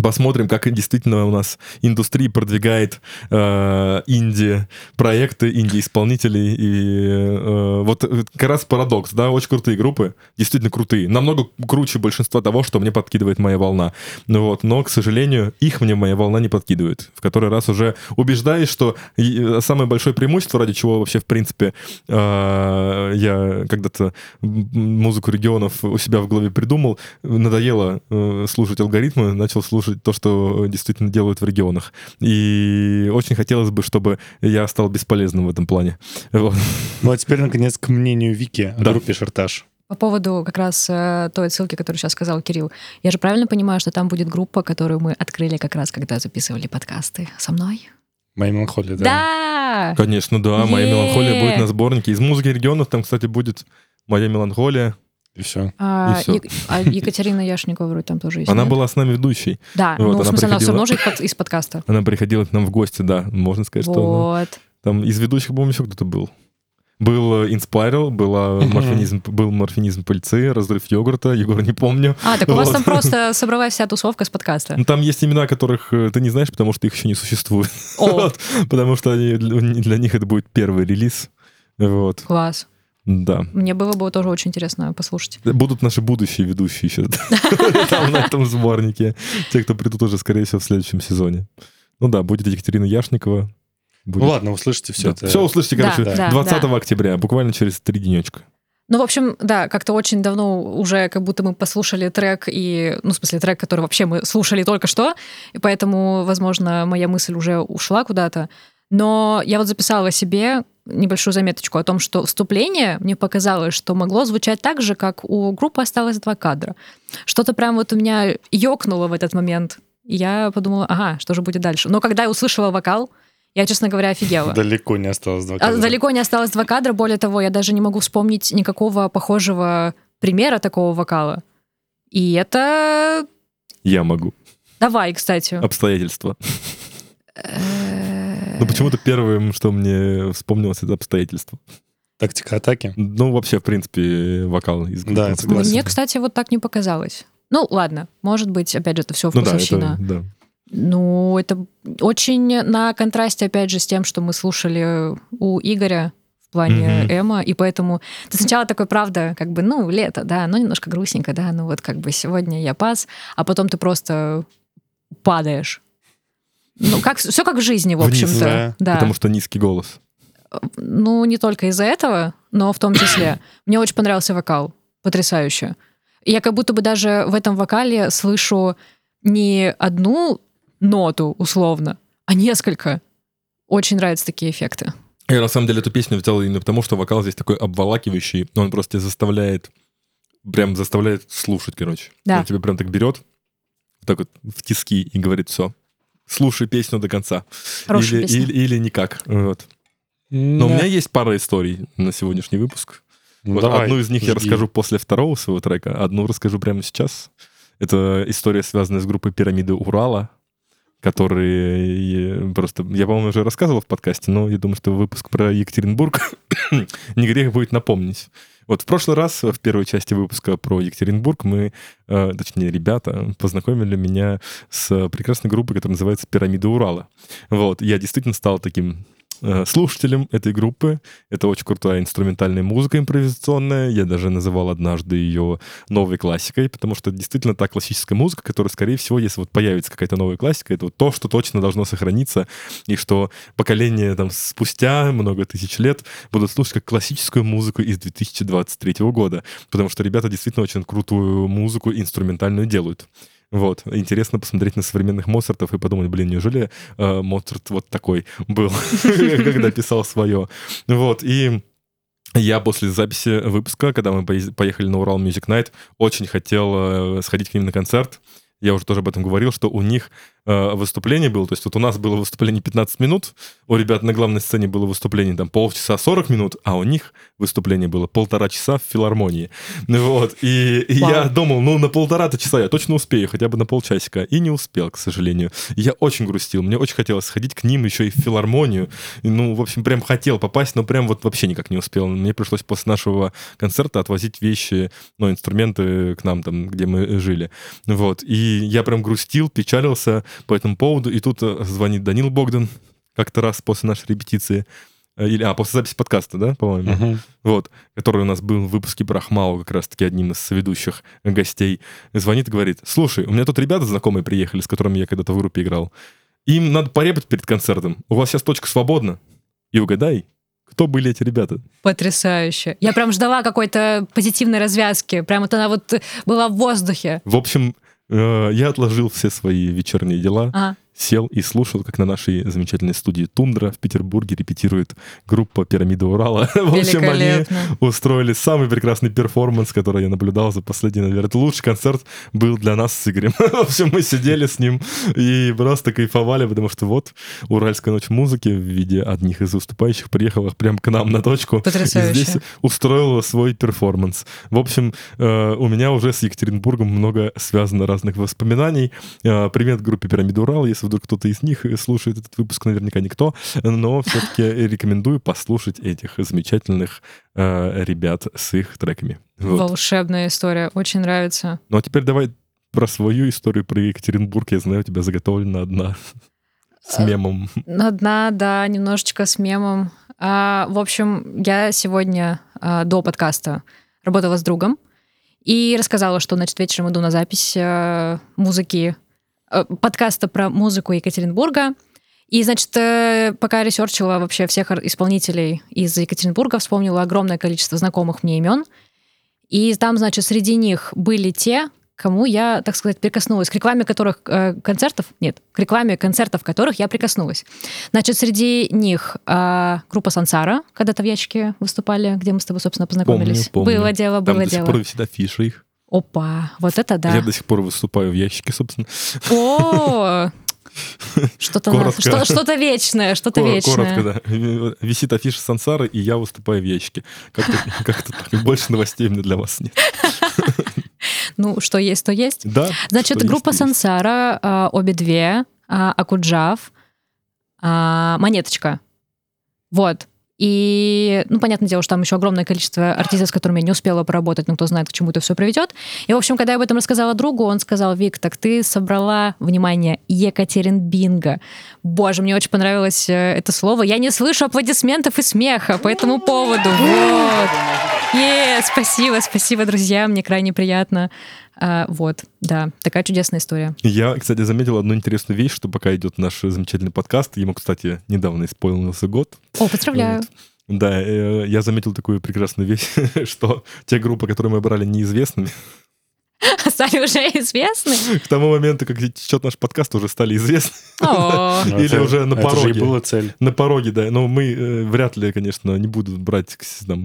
посмотрим, как действительно у нас индустрия продвигает э, инди-проекты, инди-исполнителей. И э, вот э, как раз парадокс, да, очень крутые группы, действительно крутые. Намного круче большинства того, что мне подкидывает моя волна. Ну вот, но, к сожалению, их мне моя волна не подкидывает. В который раз уже убеждаюсь, что э, самое большое преимущество, ради чего вообще, в принципе, э, я когда-то музыку регионов у себя в голове придумал, надоело э, слушать алгоритмы, начал слушать то, что действительно делают в регионах. И очень хотелось бы, чтобы я стал бесполезным в этом плане. Вот. Ну а теперь, наконец, к мнению Вики о Да. группе Шартаж. По поводу как раз э, той ссылки, которую сейчас сказал Кирилл. Я же правильно понимаю, что там будет группа, которую мы открыли как раз, когда записывали подкасты со мной? Моя меланхолия, да. Да! Конечно, да, моя меланхолия будет на сборнике. Из музыки регионов там, кстати, будет моя меланхолия. И все. А, И всё. Ек- а Екатерина Яшникова вроде там тоже есть. Она нет? была с нами ведущей. Да, вот, ну, в она смысле, она все приходила. равно же из под- из подкаста. Она приходила к нам в гости, да, можно сказать, что она- Вот. там из ведущих, по-моему, еще кто-то был. Был э, Inspiral, была Мгм. морфинизм, был морфинизм пыльцы, разрыв йогурта, Егор не помню. А, так у вас Вот. там просто собралась вся тусовка с подкаста. Ну, там есть имена, которых э, ты не знаешь, потому что их еще не существует. О, Вот. Потому что они, для, для них это будет первый релиз. Вот. класс. Да. Мне было бы тоже очень интересно послушать. Будут наши будущие ведущие еще там на этом сборнике. Те, кто придут уже, скорее всего, в следующем сезоне. Ну да, будет Екатерина Яшникова. Ну ладно, услышите все это. Все услышите, короче, да, 20 да. октября, буквально через три денечка. Ну, в общем, да, как-то очень давно уже как будто мы послушали трек, и, ну, в смысле, трек, который вообще мы слушали только что, и поэтому, возможно, моя мысль уже ушла куда-то. Но я вот записала себе небольшую заметочку о том, что вступление мне показалось, что могло звучать так же, как у группы осталось два кадра. Что-то прям вот у меня ёкнуло в этот момент. И я подумала, ага, что же будет дальше? Но когда я услышала вокал, я, честно говоря, офигела. Далеко не осталось два А кадра. далеко не осталось два кадра. Более того, я даже не могу вспомнить никакого похожего примера такого вокала. И это... Я могу. Давай, кстати. Обстоятельства. Э, Ну, почему-то первым, что мне вспомнилось, это обстоятельства. Тактика атаки. Ну, вообще, в принципе, вокал из Да, я группы. согласен. Мне, кстати, вот так не показалось. Ну, ладно, может быть, опять же, это все Ну да, вкусовщина. это, да. Ну, это очень на контрасте, опять же, с тем, что мы слушали у Игоря в плане Мгм. Эма, и поэтому ты сначала такой, правда, как бы, ну, лето, да, ну, немножко грустненько, да, ну, вот как бы сегодня я пас, а потом ты просто падаешь. Ну, как, все как в жизни, в Вниз, общем-то. да. Да. Потому что низкий голос. Ну, не только из-за этого, но в том числе. Мне очень понравился вокал. Потрясающе. Я как будто бы даже в этом вокале слышу не одну ноту, условно, а несколько. Очень нравятся такие эффекты. Я на самом деле эту песню взял именно потому, что вокал здесь такой обволакивающий, он просто тебя заставляет, прям заставляет слушать, короче. Да. Он тебя прям так берет, так вот в тиски и говорит, все, слушай песню до конца. Хорошая или, песня. или, или никак. Вот. Но у меня есть пара историй на сегодняшний выпуск. Ну, Вот давай, одну из них я жги. расскажу после второго своего трека, одну расскажу прямо сейчас. Это история, связанная с группой «Пирамиды Урала», которые просто... Я, по-моему, уже рассказывал в подкасте, но я думаю, что выпуск про Екатеринбург не грех будет напомнить. Вот в прошлый раз, в первой части выпуска про Екатеринбург, мы, э, точнее, ребята, познакомили меня с прекрасной группой, которая называется «Пирамида Урала». Вот, я действительно стал таким э, слушателем этой группы. Это очень крутая инструментальная музыка импровизационная. Я даже называл однажды ее новой классикой, потому что это действительно та классическая музыка, которая, скорее всего, если вот появится какая-то новая классика, это вот то, что точно должно сохраниться, и что поколение там спустя много тысяч лет будут слушать как классическую музыку из 2023 года, потому что ребята действительно очень крутую музыку инструментальную делают. Вот. Интересно посмотреть на современных Моцартов и подумать, блин, неужели э, Моцарт вот такой был, когда писал свое. Вот. И я после записи выпуска, когда мы поехали на Урал Music Night, очень хотел э, сходить к ним на концерт. Я уже тоже об этом говорил, что у них выступление было, то есть вот у нас было выступление 15 минут, у ребят на главной сцене было выступление там полчаса 40 минут, а у них выступление было полтора часа в филармонии. Вот. И, и я думал, ну на полтора-то часа я точно успею, хотя бы на полчасика. И не успел, к сожалению. Я очень грустил. Мне очень хотелось сходить к ним еще и в филармонию. И, ну, в общем, прям хотел попасть, но прям вот вообще никак не успел. Мне пришлось после нашего концерта отвозить вещи, ну, инструменты к нам там, где мы жили. Вот. И я прям грустил, печалился по этому поводу. И тут э, звонит Данил Богдан как-то раз после нашей репетиции. Э, Или, а, после записи подкаста, да, по-моему? Мгм. вот, который у нас был в выпуске про Ахмау, как раз-таки одним из ведущих гостей, звонит и говорит, слушай, у меня тут ребята знакомые приехали, с которыми я когда-то в группе играл. Им надо порепать перед концертом. У вас сейчас точка свободна. И угадай, кто были эти ребята? Потрясающе. Я прям ждала какой-то позитивной развязки. Прям вот она вот была в воздухе. В общем, я отложил все свои вечерние дела, Ага. Сел и слушал, как на нашей замечательной студии «Тундра» в Петербурге репетирует группа «Пирамида Урала». В общем, они устроили самый прекрасный перформанс, который я наблюдал за последние, наверное. Это лучший концерт был для нас с Игорем. В общем, мы сидели с ним и просто кайфовали, потому что вот Уральская ночь музыки в виде одних из выступающих приехала прямо к нам на точку. И здесь устроила свой перформанс. В общем, э, у меня уже с Екатеринбургом много связано разных воспоминаний. Э, Привет группе «Пирамида Урал». Если вдруг кто-то из них слушает этот выпуск, наверняка никто, но все-таки рекомендую послушать этих замечательных э, ребят с их треками. Вот. Волшебная история. Очень нравится. Ну а теперь давай про свою историю про Екатеринбург. Я знаю, у тебя заготовлена одна с Э, мемом. Одна, да, немножечко с мемом. А, в общем, я сегодня а, до подкаста работала с другом и рассказала, что, значит, вечером иду на запись э, музыки, э, подкаста про музыку Екатеринбурга. И, значит, э, пока ресерчила вообще всех исполнителей из Екатеринбурга, вспомнила огромное количество знакомых мне имен. И там, значит, среди них были те, кому я, так сказать, прикоснулась, к рекламе которых э, концертов, нет, к рекламе концертов которых я прикоснулась. Значит, среди них э, группа Сансара, когда-то в ящике выступали, где мы с тобой, собственно, познакомились. помню. Было дело, Там было до сих дело. пор висит афиша их. Опа, вот это да. Я до сих пор выступаю в ящике, собственно. О, что-то что- что-то вечное, что-то Кор- вечное. Коротко, да. Висит афиша Сансары, и я выступаю в ящике. Как-то как-то так. Больше новостей меня для вас нет. Ну, что есть, то есть. Да. Значит, что группа есть, то есть. Сансара, а, обе две, а, Акуджав, а, Монеточка. Вот. И, ну, понятное дело, что там еще огромное количество артистов, с которыми я не успела поработать, но кто знает, к чему это все приведет. И, в общем, когда я об этом рассказала другу, он сказал, Вик, так ты собрала, внимание, Екатеринбинго. Боже, мне очень понравилось э, это слово. Я не слышу аплодисментов и смеха по этому поводу. Вот. Е, спасибо, спасибо, друзья, мне крайне приятно. А, вот, да, такая чудесная история. Я, кстати, заметил одну интересную вещь, что пока идет наш замечательный подкаст, ему, кстати, недавно исполнился год. О, поздравляю. Вот. Да, э, я заметил такую прекрасную вещь, что те группы, которые мы брали неизвестными, Стали уже известны. к тому моменту, как течет наш подкаст, уже стали известны. Ну, Или уже на это пороге. была цель. На пороге, да. Но мы э, вряд ли, конечно, не будут брать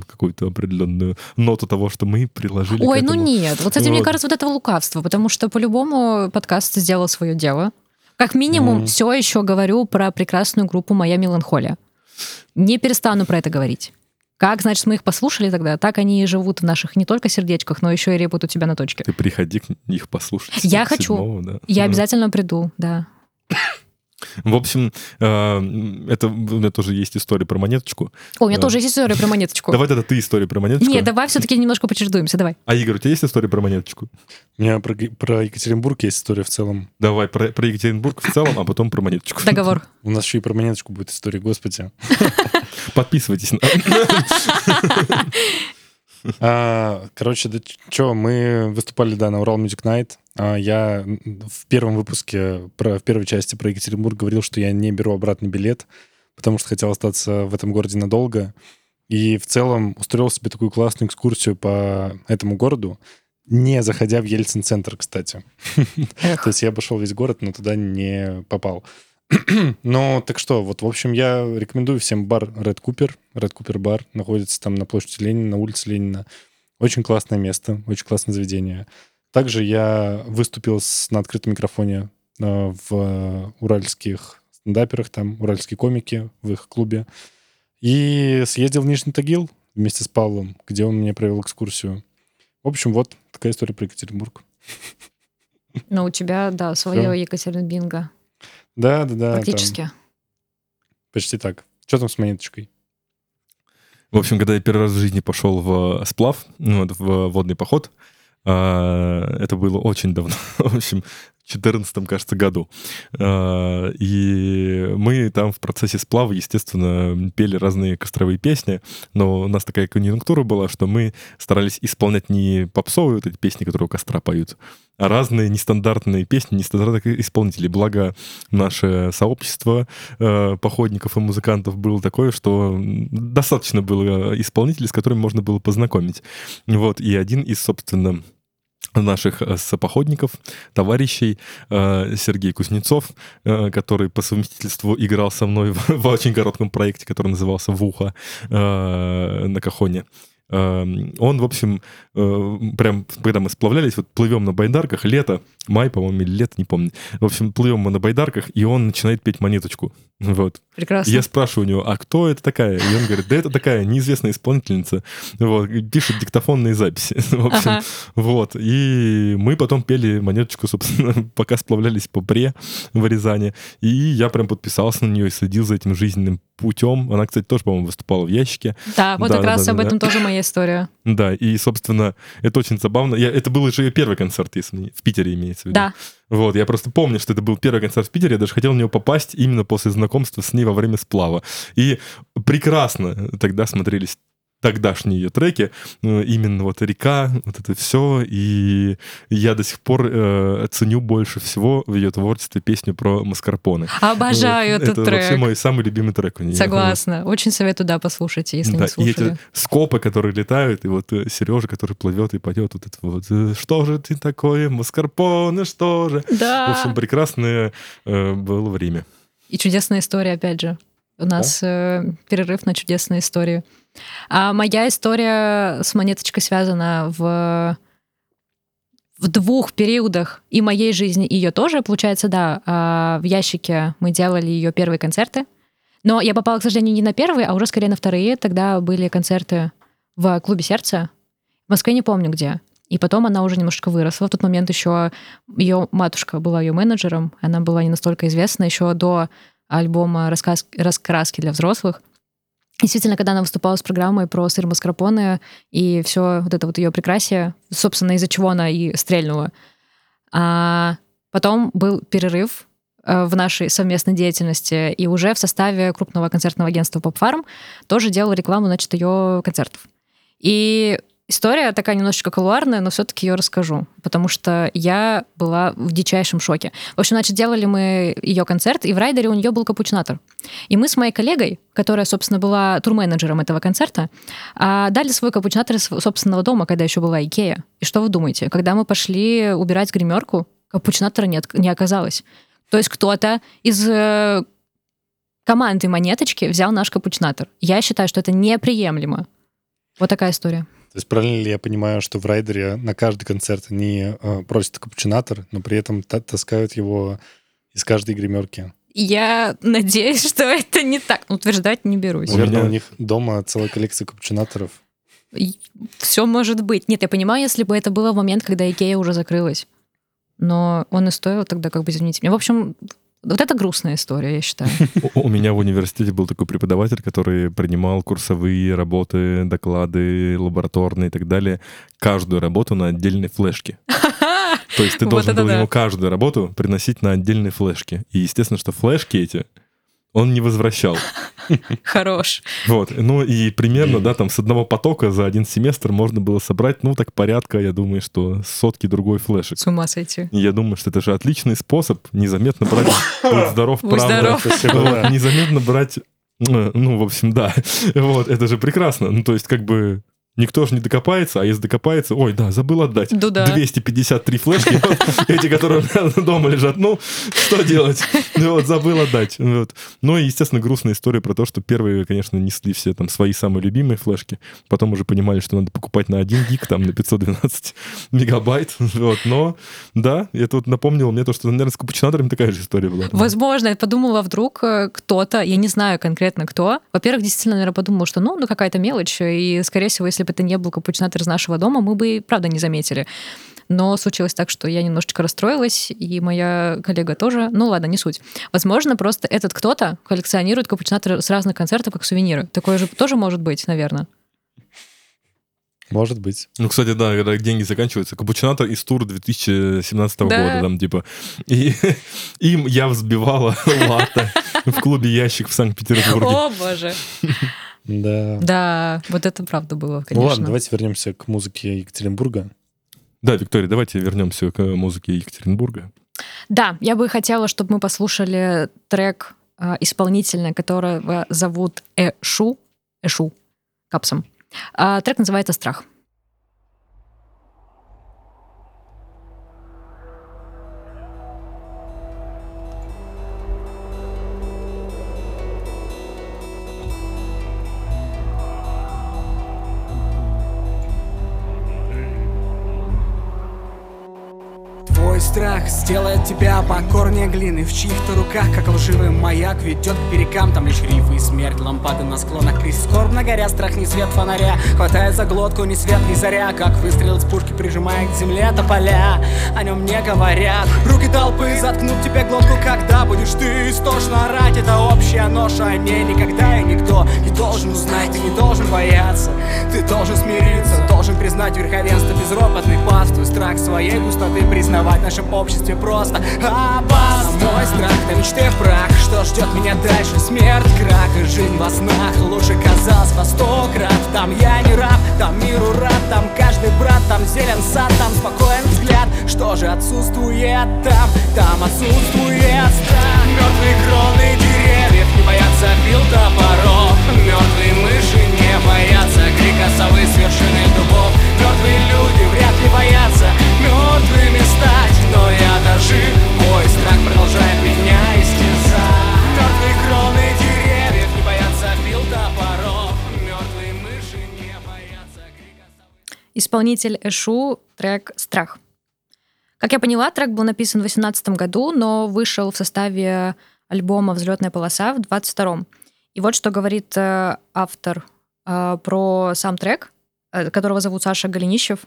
какую-то определенную ноту того, что мы приложили Ой, ну нет. Вот, кстати, мне кажется, вот это лукавство, потому что по-любому подкаст сделал свое дело. Как минимум, Мгм. все еще говорю про прекрасную группу «Моя меланхолия». Не перестану про это говорить. Как, значит, мы их послушали тогда, так они и живут в наших не только сердечках, но еще и репут у тебя на точке. Ты приходи к них послушать. Я 7-го, хочу. да. Я обязательно приду, да. В общем, э, это у меня тоже есть история про монеточку. О, у меня Да. тоже есть история про монеточку. Давай тогда ты историю про монеточку. Нет, давай все-таки немножко почердуемся, давай. А, Игорь, у тебя есть история про монеточку? У меня про, про Екатеринбург есть история в целом. Давай про, про Екатеринбург в целом, а потом про монеточку. Договор. У нас еще и про монеточку будет история, господи. Подписывайтесь. на- А, короче, да что, мы выступали, да, на Урал Music Night. А, я в первом выпуске, в первой части про Екатеринбург говорил, что я не беру обратный билет, потому что хотел остаться в этом городе надолго. И в целом устроил себе такую классную экскурсию по этому городу, не заходя в Ельцин-центр, кстати. То есть я обошел весь город, но туда не попал. Ну, так что, вот, в общем, я рекомендую всем бар Red Cooper. Red Cooper бар находится там на площади Ленина, на улице Ленина. Очень классное место, очень классное заведение. Также я выступил с, на открытом микрофоне э, в уральских стендаперах, там, уральские комики в их клубе. И съездил в Нижний Тагил вместе с Павлом, где он мне провел экскурсию. В общем, вот такая история про Екатеринбург. Но у тебя, да, свое. Екатеринбинго. Да, да, да. там Практически. почти так. Что там с монеточкой? В общем, когда я первый раз в жизни пошел в сплав, ну, вот в водный поход, это было очень давно, в общем, в 2014, кажется, году. А, И мы там в процессе сплава, естественно, пели разные костровые песни, но у нас такая конъюнктура была, что мы старались исполнять не попсовые вот эти песни, которые у костра поют, а разные нестандартные песни, нестандартных исполнителей. Благо, наше сообщество э, походников и музыкантов было такое, что достаточно было исполнителей, с которыми можно было познакомить. Вот, и один из, собственно, наших э, сопоходников, товарищей, э, Сергей Кузнецов, э, который по совместительству играл со мной в, очень коротком проекте, который назывался «Вуха» на Кахоне. Э, Он, в общем, э, прям, когда мы сплавлялись, вот плывем на байдарках, лето, май, по-моему, или лето, не помню. В общем, плывем мы на байдарках, и он начинает петь монеточку. Вот. Прекрасно. Я спрашиваю у него, а кто это такая? И он говорит, да это такая неизвестная исполнительница. Вот, пишет диктофонные записи. В общем, Ага. вот. И мы потом пели монеточку, собственно, пока сплавлялись по Пре в Рязани. И я прям подписался на нее и следил за этим жизненным путем. Она, кстати, тоже, по-моему, выступала в ящике. Да, вот Да, как да, раз да, об да. этом тоже моя моя история. Да, и, собственно, это очень забавно. Я, это был же ее первый концерт, если не- в Питере имеется в виду. Да. Вот, я просто помню, что это был первый концерт в Питере, я даже хотел на него попасть именно после знакомства с ней во время сплава. И прекрасно тогда смотрелись тогдашние ее треки, э, именно вот река, вот это все, и я до сих пор э, ценю больше всего в ее творчестве песню про маскарпоне. Обожаю Вот, этот это трек. вообще мой самый любимый трек у нее. Согласна. Очень советую, да, послушайте, если Да, не и слушали. эти скопы, которые летают, и вот Сережа, который плывет и поет вот это вот э, «Что же ты такое, маскарпоне, что же?» Да. В общем, прекрасное э, было время. И чудесная история, опять же. У нас э, перерыв на чудесные истории. А моя история с монеточкой связана в, в двух периодах и моей жизни, и ее тоже. Получается, да, а, в ящике мы делали ее первые концерты. Но я попала, к сожалению, не на первые, а уже скорее на вторые. Тогда были концерты в клубе сердца. В Москве не помню где. И потом она уже немножко выросла. В тот момент еще ее матушка была ее менеджером. Она была не настолько известна еще до альбома «Рассказ- «Раскраски для взрослых». Действительно, когда она выступала с программой про сыр маскарпоне и все вот это вот ее прекрасие, собственно, из-за чего она и стрельнула. А потом был перерыв э, в нашей совместной деятельности, и уже в составе крупного концертного агентства Pop Farm тоже делала рекламу, значит, ее концертов. И история такая немножечко колуарная, но все-таки ее расскажу, потому что я была в дичайшем шоке. В общем, значит, делали мы ее концерт, и в райдере у нее был капучинатор. И мы с моей коллегой, которая, собственно, была турменеджером этого концерта, а, дали свой капучинатор из собственного дома, когда еще была Икея. И что вы думаете? Когда мы пошли убирать гримерку, капучинатора не, от- не оказалось. То есть кто-то из э, команды монеточки взял наш капучинатор. Я считаю, что это неприемлемо. Вот такая история. То есть правильно ли я понимаю, что в райдере на каждый концерт они э, просят капучинатор, но при этом та- таскают его из каждой гримерки? Я надеюсь, что это не так. Утверждать не берусь. Наверное, у них дома целая коллекция капучинаторов. Все может быть. Нет, я понимаю, если бы это было в момент, когда Икея уже закрылась. Но он и стоил тогда, как бы, извините меня. В общем, вот это грустная история, я считаю. У меня в университете был такой преподаватель, который принимал курсовые работы, доклады, лабораторные и так далее, каждую работу на отдельной флешке. То есть ты должен был ему каждую работу приносить на отдельной флешке. И естественно, что флешки эти он не возвращал. Хорош. Вот. Ну и примерно, да, там с одного потока за один семестр можно было собрать, ну так порядка, я думаю, что сотки другой флешек. С ума сойти. Я думаю, что это же отличный способ незаметно брать «Будь здоров, Будь правда». здоров. Незаметно брать... э, Ну, в общем, да. Вот, это же прекрасно. Ну, то есть, как бы, никто же не докопается, а если докопается, ой, да, забыл отдать. Ну да. 253 флешки, эти, которые дома лежат. Ну, что делать? Ну, Вот, забыл отдать. Ну, и, естественно, грустная история про то, что первые, конечно, несли все там свои самые любимые флешки, потом уже понимали, что надо покупать на 1 гиг, там, на 512 мегабайт. Вот, но, да, это вот напомнило мне то, что, наверное, с капучинаторами такая же история была. Возможно, я подумала, вдруг э, кто-то, я не знаю конкретно кто, во-первых, действительно, наверное, подумала, что, ну, ну какая-то мелочь, и, скорее всего, если бы это не был капучинатор из нашего дома, мы бы, и правда, не заметили. Но случилось так, что я немножечко расстроилась, и моя коллега тоже. Ну ладно, не суть. Возможно, просто этот кто-то коллекционирует капучинаторы с разных концертов как сувениры. Такое же тоже может быть, наверное. Может быть. Ну, кстати, да, когда деньги заканчиваются. Капучинатор из тура 2017 Да. года, там, типа. И им я взбивала латте в клубе «Ящик» в Санкт-Петербурге. О, боже. Да. Да, вот это правда было, Ну конечно. ладно, давайте вернемся к музыке Екатеринбурга. Да, Виктория, давайте вернемся к музыке Екатеринбурга. Да, я бы хотела, чтобы мы послушали трек а, исполнителя, которого зовут Эшу, Эшу, капсом. А, трек называется «Страх». Твой страх сделает тебя покорнее глины. В чьих-то руках, как лживый маяк Ведет к берегам, там лишь рифы и смерть Лампады на склонах, кризис скорбно горя Страх не свет фонаря, хватает за глотку Ни свет, ни заря, как выстрел из пушки Прижимая к земле тополя О нем не говорят. Руки толпы заткнут тебе глотку Когда будешь ты? Истошно орать Это общая ноша, о ней никогда и никто Не должен узнать, ты не должен бояться. Ты должен смириться, должен признать верховенство Безропотный пас, твой страх своей пустоты Признавать нашем обществе просто Аббас Мой страх на мечте в прах. Что ждет меня дальше? Смерть, крах и жизнь во снах. Лучше казалось во сто крат. Там я не раб, там миру рад Там каждый брат, там зелен сад Там спокоен взгляд. Что же отсутствует там? Там отсутствует страх. Мертвые кроны деревьев Не боятся бил топоров. Мертвые мыши не боятся Крика совы с вершины дубов. Мертвые люди вряд ли боятся Мертвыми стать Но я дожив Мой страх продолжает меня истязать Мертвые кроны деревьев Не боятся бил топоров Мертвые мыши не боятся Крика Исполнитель Эшу, трек «Страх». Как я поняла, трек был написан в 2018 году, но вышел в составе альбома «Взлетная полоса» в 2022. И вот что говорит э, автор э, про сам трек, э, которого зовут Саша Голенищев.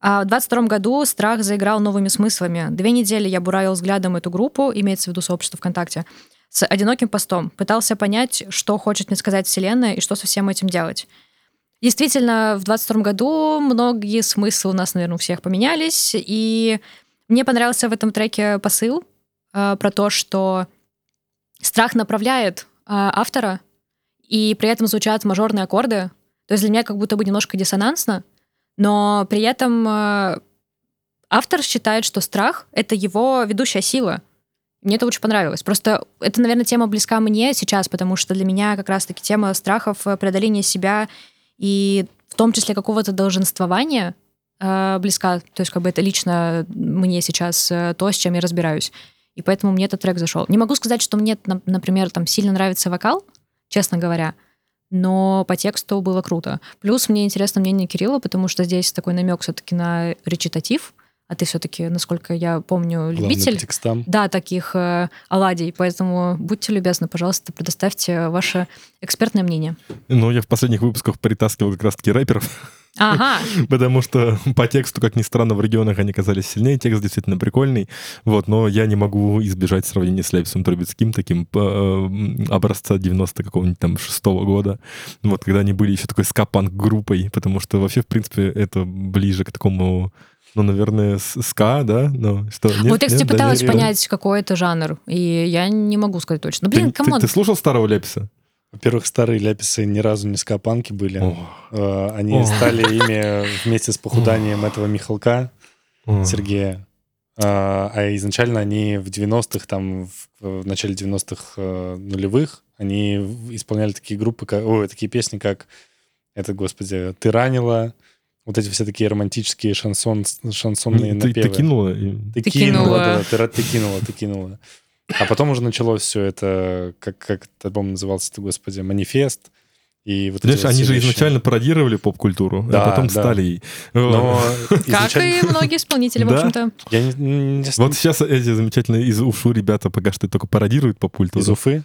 А в 22 году «Страх» заиграл новыми смыслами. Две недели я буравил взглядом эту группу, имеется в виду сообщество ВКонтакте, с одиноким постом. Пытался понять, что хочет мне сказать Вселенная и что со всем этим делать. Действительно, в 22 году многие смыслы у нас, наверное, у всех поменялись, и мне понравился в этом треке посыл э, про то, что страх направляет э, автора, и при этом звучат мажорные аккорды. То есть для меня как будто бы немножко диссонансно, но при этом э, автор считает, что страх — это его ведущая сила. Мне это очень понравилось. Просто это, наверное, тема близка мне сейчас, потому что для меня как раз-таки тема страхов, э, преодоления себя и в том числе какого-то долженствования э, близка. То есть как бы это лично мне сейчас то, с чем я разбираюсь. И поэтому мне этот трек зашел. Не могу сказать, что мне, на- например, там сильно нравится вокал, честно говоря, но по тексту было круто. Плюс мне интересно мнение Кирилла, потому что здесь такой намек все-таки на речитатив, а ты все-таки, насколько я помню, любитель. текстам. Да, таких э, оладий. Поэтому будьте любезны, пожалуйста, предоставьте ваше экспертное мнение. Ну, я в последних выпусках притаскивал как раз-таки рэперов, Ага, потому что по тексту, как ни странно, в регионах они казались сильнее, текст действительно прикольный, вот, но я не могу избежать сравнения с Лепсом Трубецким, таким э, образца 90 какого-нибудь там шестого года, вот, когда они были еще такой ска-панк группой, потому что вообще, в принципе, это ближе к такому ну, наверное, ска, да? Ну, что, нет, вот я, кстати, нет, да, пыталась нет? понять, какой это жанр, и я не могу сказать точно. Ну, Ты, блин, ты- come on. ты слушал старого Ляписа? Во-первых, старые ляписы ни разу не ска-панки были. О, Э, Они О. стали ими вместе с похуданием этого Михалка, о. Сергея. А а изначально они в 90-х, там, в, в начале 90-х э, нулевых, они исполняли такие группы, как, ой, такие песни, как это, господи, «Ты ранила», вот эти все такие романтические шансон, шансонные Ты, ты напевы. кинула? и- Ты, Ты кинула, кинула. да, ты, ты кинула, ты кинула. А потом уже началось все это, как, как этот альбом назывался-то, господи, «Манифест». И вот Понимаешь, вот они же вещи. изначально пародировали поп-культуру, Да, а потом да. стали ей. Но Как изначально... и многие исполнители, в общем-то. Я не, не- Вот сейчас эти замечательные из Уфу ребята пока что только пародируют поп-культуру. из Уфы.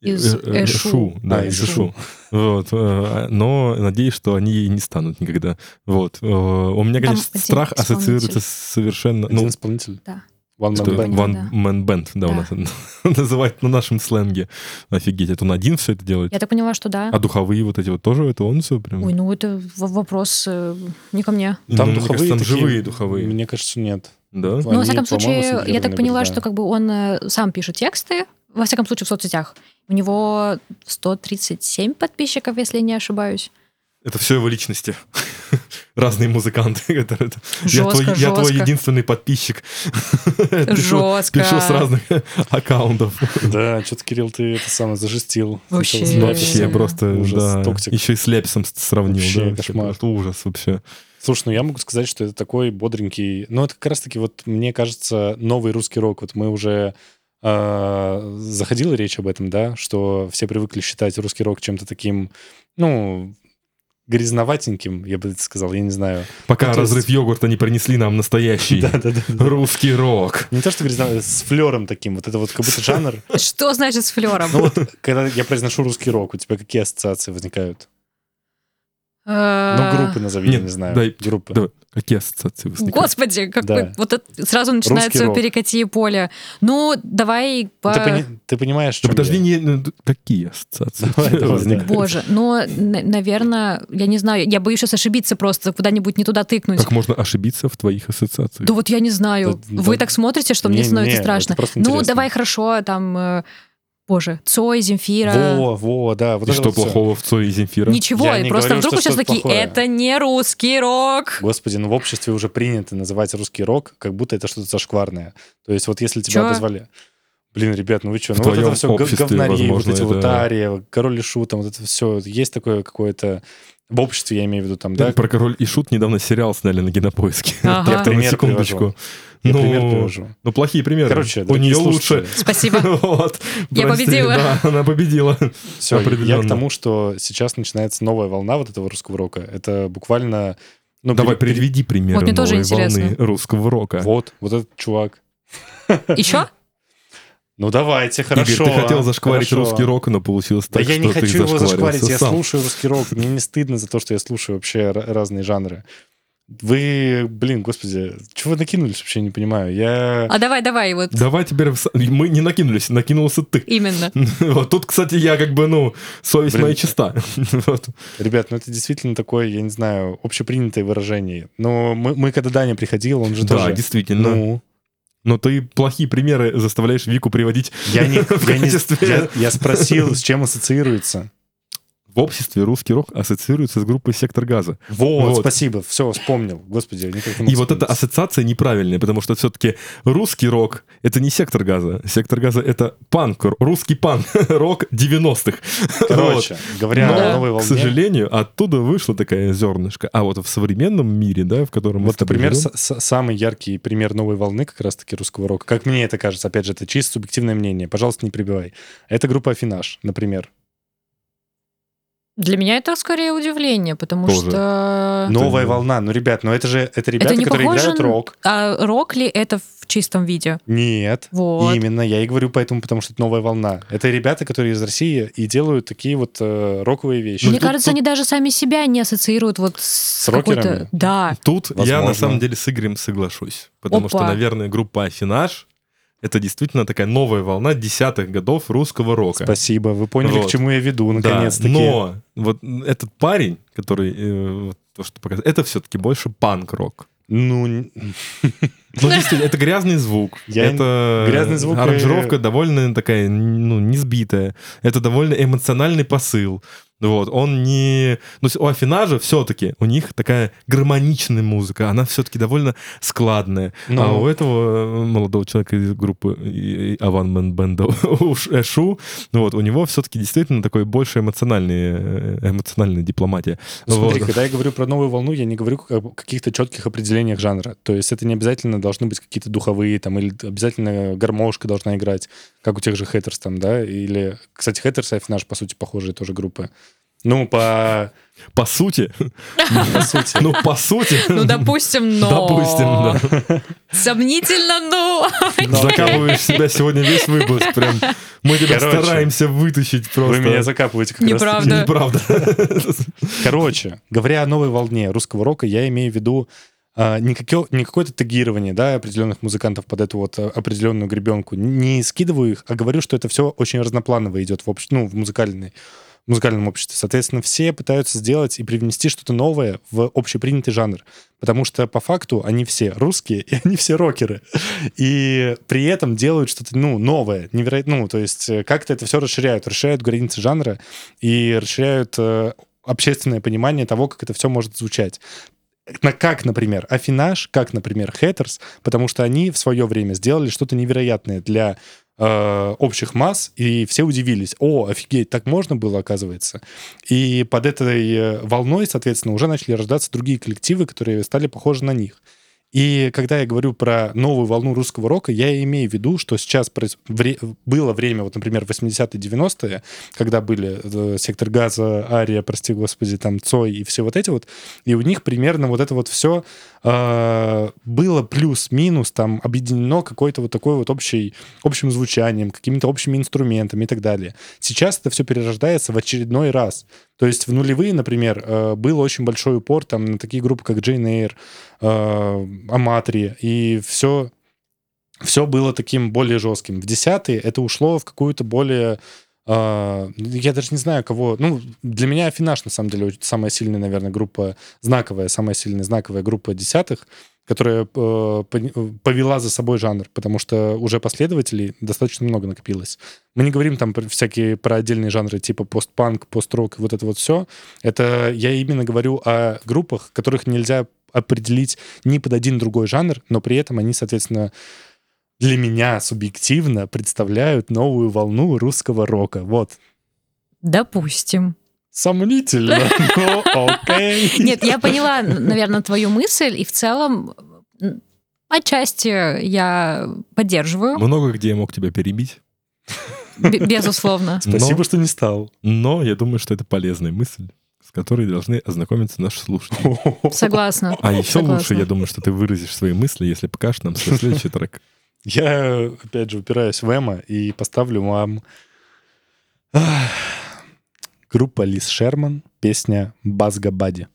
Из Э, э, Эшу. Шу, да, А, из Эшу. Вот, э, но надеюсь, что они ей не станут никогда. Вот. У меня, конечно, страх ассоциируется совершенно... Один Ну, исполнитель. Да. One Man Band. One Да. Man Band, да, у Да. нас называют на нашем сленге. Офигеть, это он один все это делает? Я так поняла, что да. А духовые вот эти вот тоже, это он все прям? Ой, ну это вопрос э, не ко мне. Ну, Там мне духовые кажется, там такие, живые духовые. Мне кажется, нет. Да? Ну, во Они, всяком по-моему, случае, я так поняла, были, что да. как бы он э, сам пишет тексты, во всяком случае, в соцсетях. У него 137 подписчиков, если я не ошибаюсь. Это все его личности. Разные музыканты. которые- я, Жестко, твой, я твой жестко. единственный подписчик. Пишу- Жестко. Пишу с разных аккаунтов. Да, что-то, Кирилл, ты это самое зажестил. Вообще. Вообще просто, Ужас, да. токсик. Еще и с Ляписом сравнил. Вообще да, вообще кошмар. просто ужас вообще. Слушай, ну я могу сказать, что это такой бодренький... Ну, это как раз-таки, вот мне кажется, новый русский рок. Вот мы уже... э, заходила речь об этом, да, что все привыкли считать русский рок чем-то таким, ну, грязноватеньким, я бы сказал, я не знаю. Пока Ну, то есть- разрыв йогурта не принесли нам настоящий русский рок. Не то, что грязноватый, с флером таким, вот это вот как будто жанр. Что значит с флером? Ну вот, когда я произношу русский рок, у тебя какие ассоциации возникают? Ну, группы назови, я не знаю. Группы. Какие ассоциации возникают? Господи, какой... Да. Вот это сразу начинается перекати поле. Ну, давай по... Ты, пони- ты понимаешь, Да что подожди, не, ну, какие ассоциации возникают? Боже, но, наверное, я не знаю, я боюсь сейчас ошибиться просто, куда-нибудь не туда тыкнуть. Как можно ошибиться в твоих ассоциациях? Да вот я не знаю. Да, Вы да. так смотрите, что мне Не, становится не, страшно. Ну, интересно. давай хорошо, там, э, боже, Цой, Земфира. Во, во, да. Вот И что вот плохого в Цой и Земфира? Ничего, Я и не просто говорю, вдруг что сейчас такие, плохое. это не русский рок. Господи, ну в обществе уже принято называть русский рок, как будто это что-то зашкварное. То есть вот если тебя Чё? обозвали... Блин, ребят, ну вы что? Ну вот это все говнари, вот эти вот ария, король и шут, там вот это все. Есть такое какое-то... В обществе я имею в виду там, да? Про король и шут недавно сериал сняли на кинопоиске. Ага. Я пример секундочку. привожу. Я пример Ну, привожу. ну, плохие примеры. Короче, у нее слушатели, лучше. Спасибо. Вот. Я Прости, победила. Да, она победила. Все, я к тому, что сейчас начинается новая волна вот этого русского рока. Это буквально... Ну, Давай, пере- приведи примеры Вот мне тоже новой интересно. волны русского рока. Вот, вот этот чувак. Еще? Ну давайте, хорошо. Игорь, ты хотел зашкварить хорошо. русский рок, но получилось Да так, я что не ты хочу его зашкварить, я сам. слушаю русский рок. Мне не стыдно за то, что я слушаю вообще разные жанры. Вы, блин, господи, чего вы накинулись, вообще не понимаю. Я... А давай, давай, вот Давай теперь... Мы не накинулись, накинулся ты. именно. Вот тут, кстати, я как бы, ну, совесть Блин. моя чиста. Вот. Ребят, ну это действительно такое, я не знаю, общепринятое выражение. Но мы, мы когда Даня приходил, он же Да, тоже... действительно. Ну, Но ты плохие примеры заставляешь Вику приводить я не... в Я, не- я- я спросил, с чем ассоциируется. В обществе русский рок ассоциируется с группой «Сектор газа». Вот, Вот. спасибо, все, вспомнил. Господи, я никак не мог И вот эта вспомнить. ассоциация неправильная, потому что все-таки русский рок — это не «Сектор газа». «Сектор газа» — это панк, русский панк, рок 90-х. Короче, говоря Но, о новой к волне... сожалению, оттуда вышла такая зернышко. А вот в современном мире, да, в котором мы Вот, например, живем, самый яркий пример новой волны как раз-таки русского рока. Как мне это кажется, опять же, это чисто субъективное мнение. Пожалуйста, не прибивай. Это группа «Афинаж», например. Для меня это скорее удивление, потому Тоже. что... Новая волна. Ну, ребят, ну это же это ребята, не которые похоже играют рок. А рок ли это в чистом виде? Нет. Вот. Именно, я и говорю поэтому, потому что это новая волна. Это ребята, которые из России и делают такие вот э, роковые вещи. Мне тут- кажется, тут- они даже сами себя не ассоциируют вот с, рокерами? какой-то... Да. Тут я Возможно. на самом деле с Игорем соглашусь. Потому что, Опа. наверное, группа «Афинаж» — это действительно такая новая волна десятых годов русского рока. Спасибо, вы поняли, Вот. к чему я веду, Да, наконец-таки. но вот этот парень, который э, то, что показывает, это все-таки больше панк-рок. Ну, Ну, действительно, это грязный звук. Я- это грязный звук, э, Аранжировка довольно такая, ну, не сбитая. Это довольно эмоциональный посыл. Вот, он не... Ну, у Афинажа все-таки, у них такая гармоничная музыка, она все-таки довольно складная. Ну. А у этого э, молодого человека из группы Аван Мэн Бенда Эшу, ну вот, у него все-таки действительно такой больше эмоциональный, э, эмоциональная дипломатия. Ну, смотри, Вот. когда я говорю про новую волну, я не говорю о каких-то четких определениях жанра. То есть это не обязательно должны быть какие-то духовые, там, или обязательно гармошка должна играть, как у тех же Хэттерс там, да, или... Кстати, Хэттерс и Афинаж, по сути, похожие тоже группы. Ну, по, По сути, по сути. ну, по сути... Ну, допустим, но... Допустим, да. Сомнительно, но... Закапываешь себя сегодня весь выпуск. Прям мы тебя Короче, стараемся вытащить просто. Вы меня закапываете как раз. Неправда. Неправда. Короче, говоря о новой волне русского рока, я имею в виду а, не, какё- не какое-то тегирование да, определенных музыкантов под эту вот а, определенную гребенку. Не скидываю их, а говорю, что это все очень разнопланово идет в, общ... ну, в музыкальной музыкальном обществе. Соответственно, все пытаются сделать и привнести что-то новое в общепринятый жанр. Потому что по факту они все русские, и они все рокеры. И при этом делают что-то, ну, новое, невероятно. Ну, то есть э, как-то это все расширяют. Расширяют границы жанра и расширяют э, общественное понимание того, как это все может звучать. На- Как, например, Афинаж, как, например, Хэттерс, потому что они в свое время сделали что-то невероятное для э, общих масс, и все удивились. О, офигеть, так можно было, оказывается. И под этой э, волной, соответственно, уже начали рождаться другие коллективы, которые стали похожи на них. И когда я говорю про новую волну русского рока, я имею в виду, что сейчас было время, вот, например, 80-е, 90-е, когда были э, «Сектор газа», «Ария», прости господи, там «Цой» и все вот эти вот, и у них примерно вот это вот все было плюс-минус там объединено какой-то вот такой вот общей, общим звучанием, какими-то общими инструментами и так далее. Сейчас это все перерождается в очередной раз. То есть в нулевые, например, э, был очень большой упор там на такие группы, как Jane Eyre, э, Аматри, и все, все было таким более жестким. В десятые это ушло в какую-то более э, я даже не знаю, кого... Ну, для меня Афинаж, на самом деле, самая сильная, наверное, группа, знаковая, самая сильная знаковая группа десятых, которая э, пони- повела за собой жанр, потому что уже последователей достаточно много накопилось. Мы не говорим там про всякие про отдельные жанры типа постпанк, пост-рок вот это вот все. Это я именно говорю о группах, которых нельзя определить ни под один другой жанр, но при этом они, соответственно, для меня субъективно представляют новую волну русского рока. Вот. Допустим. Сомнительно, но окей. Нет, я поняла, наверное, твою мысль, и в целом отчасти я поддерживаю, Много где я мог тебя перебить, безусловно. Спасибо, но- что не стал. но я думаю, что это полезная мысль, с которой должны ознакомиться наши слушатели. Согласна. А еще Согласна. лучше, я думаю, что ты выразишь свои мысли, если покажешь нам свой следующий трек. Я, опять же, упираюсь в Эма и поставлю вам группа Лис Шерман, песня «Базга Бади».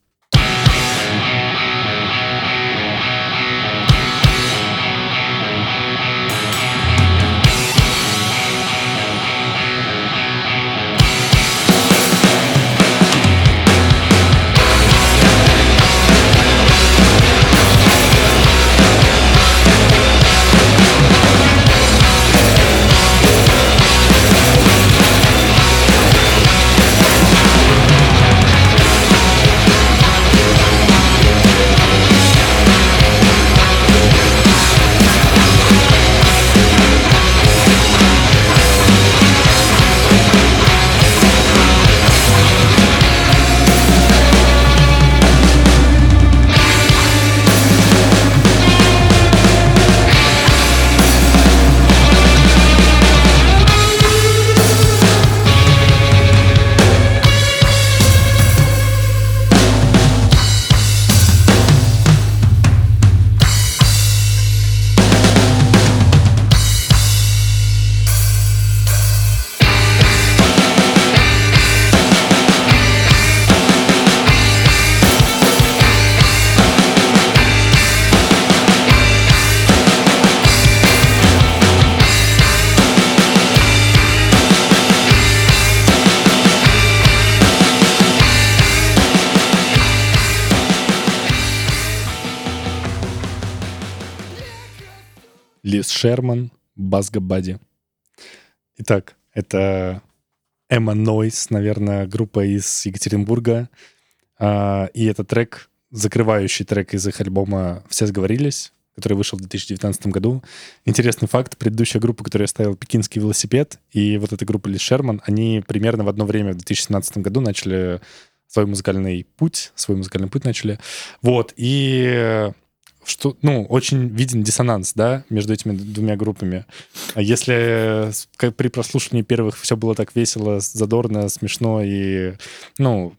Шерман, Базга Бади. Итак, это Эмма Нойс, наверное, группа из Екатеринбурга. А, И это трек, закрывающий трек из их альбома «Все сговорились», который вышел в 2019 году. Интересный факт, предыдущая группа, которую я ставил, «Пекинский велосипед», и вот эта группа Лис Шерман, они примерно в одно время, в 2017 году, начали свой музыкальный путь, свой музыкальный путь начали. Вот, и что, ну, очень виден диссонанс, да, между этими двумя группами. А Если э, при прослушивании первых все было так весело, задорно, смешно и, ну,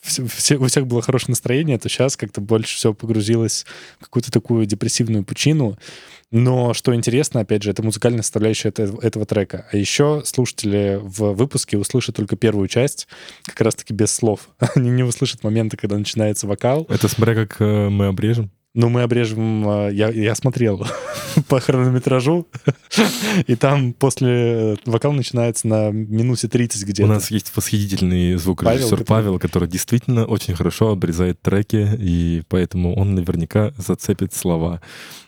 все, все- у всех было хорошее настроение, то сейчас как-то больше все погрузилось в какую-то такую депрессивную пучину. Но что интересно, опять же, это музыкальная составляющая это- этого трека. А еще слушатели в выпуске услышат только первую часть, как раз-таки без слов. Они не услышат момента, когда начинается вокал. Это смотря как э, мы обрежем. Ну, мы обрежем... э, Я, я смотрел по хронометражу, и там после... Вокал начинается на минуте 30 У где-то. нас есть восхитительный звукорежиссер Павел, Павел, который- действительно очень хорошо обрезает треки, и поэтому он наверняка зацепит слова.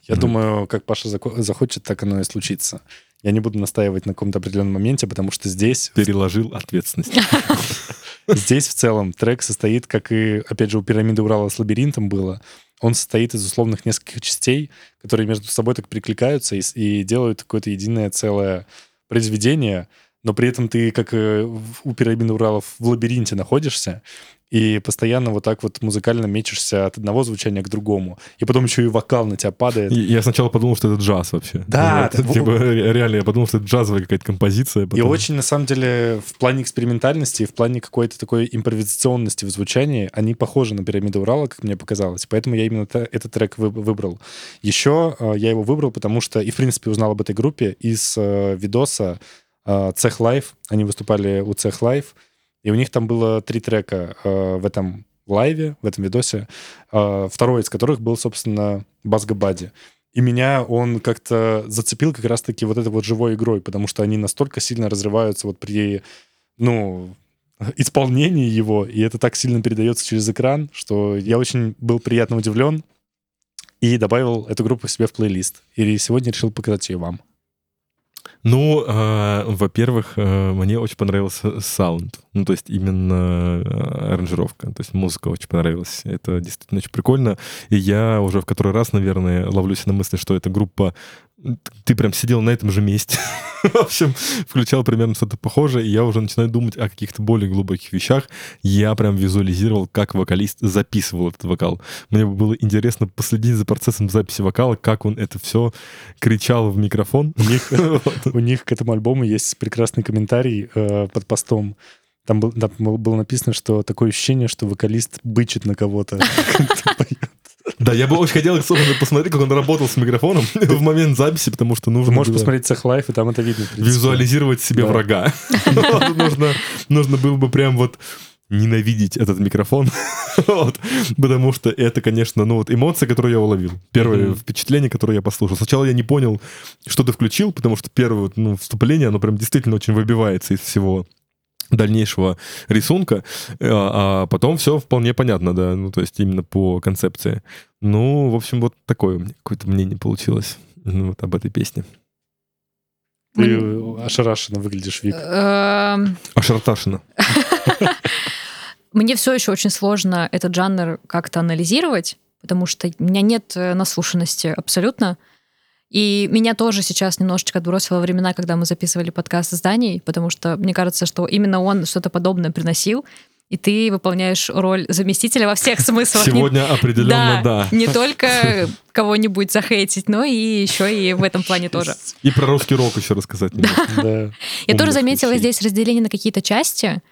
Я думаю, как Паша захочет, так оно и случится. Я не буду настаивать на каком-то определенном моменте, потому что здесь, Переложил ответственность. здесь в целом трек состоит, как и, опять же, у пирамиды Урала с лабиринтом было, он состоит из условных нескольких частей, которые между собой так прикликаются и, и делают какое-то единое целое произведение. но при этом ты, как э, у пирамиды Уралов, в лабиринте находишься, и постоянно вот так вот музыкально мечешься от одного звучания к другому. И потом еще и вокал на тебя падает. И Я сначала подумал, что это джаз вообще. Да, Вот, да, типа, ре- реально, я подумал, что это джазовая какая-то композиция. И потом- очень, на самом деле, в плане экспериментальности, и в плане какой-то такой импровизационности в звучании, они похожи на пирамиду Урала, как мне показалось. Поэтому я именно этот трек вы- выбрал. Еще э, я его выбрал, потому что, и в принципе узнал об этой группе из э, видоса э, Цех Live. Они выступали у Цех Live. И у них там было три трека э, в этом лайве, в этом видосе, э, второй из которых был, собственно, Басга Бади. И меня он как-то зацепил как раз-таки вот этой вот живой игрой, потому что они настолько сильно разрываются вот при, ну, исполнении его, и это так сильно передается через экран, что я очень был приятно удивлен и добавил эту группу себе в плейлист. И сегодня решил показать ее вам. Ну, э, во-первых, э, мне очень понравился саунд. Ну, то есть именно э, аранжировка. То есть музыка очень понравилась. Это действительно очень прикольно. И я уже в который раз, наверное, ловлюсь на мысли, что эта группа... Ты прям сидел на этом же месте. В общем, включал примерно что-то похожее, и я уже начинаю думать о каких-то более глубоких вещах. Я прям визуализировал, как вокалист записывал этот вокал. Мне было интересно последить за процессом записи вокала, как он это все кричал в микрофон. У них, у них к этому альбому есть прекрасный комментарий э, под постом. Там, был, там был- было написано, что такое ощущение, что вокалист бычит на кого-то. Да, я бы очень хотел, собственно, посмотреть, как он работал с микрофоном в момент записи, потому что Ты нужно можешь было посмотреть Цех Live, и там это видно. визуализировать себе Да. врага. Нужно, нужно было бы прям вот ненавидеть этот микрофон, Вот. потому что это, конечно, ну вот эмоции, которые я уловил, первое Мгм. впечатление, которое я послушал. Сначала я не понял, что ты включил, потому что первое ну, вступление, оно прям действительно очень выбивается из всего дальнейшего рисунка, а а потом все вполне понятно, да, ну, то есть именно по концепции. Ну, в общем, вот такое у меня какое-то мнение получилось ну, вот об этой песне. Ты ошарашенно выглядишь, Вик. Эм, А Шарташина? Мне все еще очень сложно этот жанр как-то анализировать, потому что у меня нет э, наслушанности абсолютно. И меня тоже сейчас немножечко отбросило времена, когда мы записывали подкаст с Даней, потому что мне кажется, что именно он что-то подобное приносил, и ты выполняешь роль заместителя во всех смыслах. Не- Сегодня определенно да. Не только кого-нибудь захейтить, но и еще и в этом плане тоже. И про русский рок еще рассказать. немного. Да. Я тоже заметила вещей. здесь разделение на какие-то части.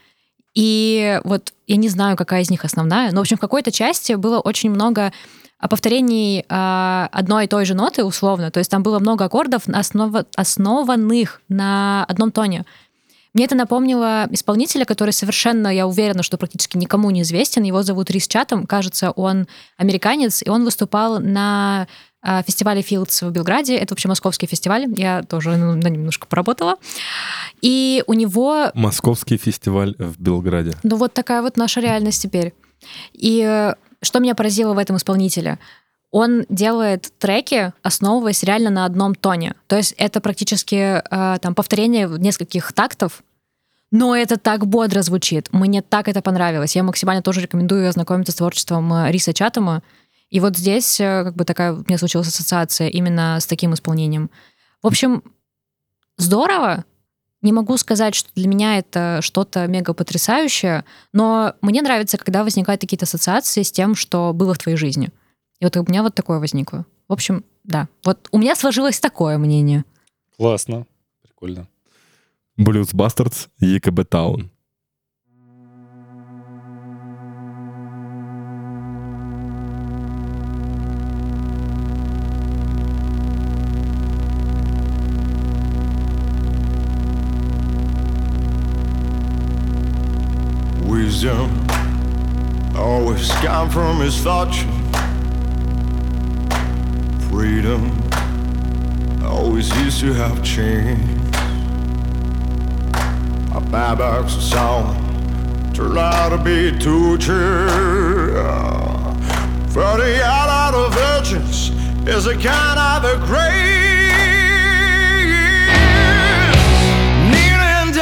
И вот я не знаю, какая из них основная, но, в общем, в какой-то части было очень много а, повторений а, одной и той же ноты, условно. То есть там было много аккордов, основа- основанных на одном тоне. Мне это напомнило исполнителя, который совершенно, я уверена, что практически никому не известен. Его зовут Рис Чатом. Кажется, он американец, и он выступал на а, фестивале Fields в Белграде. Это вообще московский фестиваль. Я тоже ну, на нем немножко поработала. И у него Московский фестиваль в Белграде. ну вот такая вот наша реальность теперь. И э, что меня поразило в этом исполнителе? Он делает треки, основываясь реально на одном тоне. То есть это практически э, там повторение нескольких тактов, но это так бодро звучит. Мне так это понравилось. Я максимально тоже рекомендую ознакомиться с творчеством э, Риса Чатама. И вот здесь э, как бы такая у меня случилась ассоциация именно с таким исполнением. В общем, здорово. Не могу сказать, что для меня это что-то мега потрясающее, но мне нравится, когда возникают какие-то ассоциации с тем, что было в твоей жизни. И вот у меня вот такое возникло. В общем, да. Вот у меня сложилось такое мнение. Классно. Прикольно. Blues Bastards, ЕКБ Таун. Wisdom always come from misfortune. Freedom I always used to have chains. My box of sound turned out to be too torture. For the out of virgins is a kind of a grave. Kneeling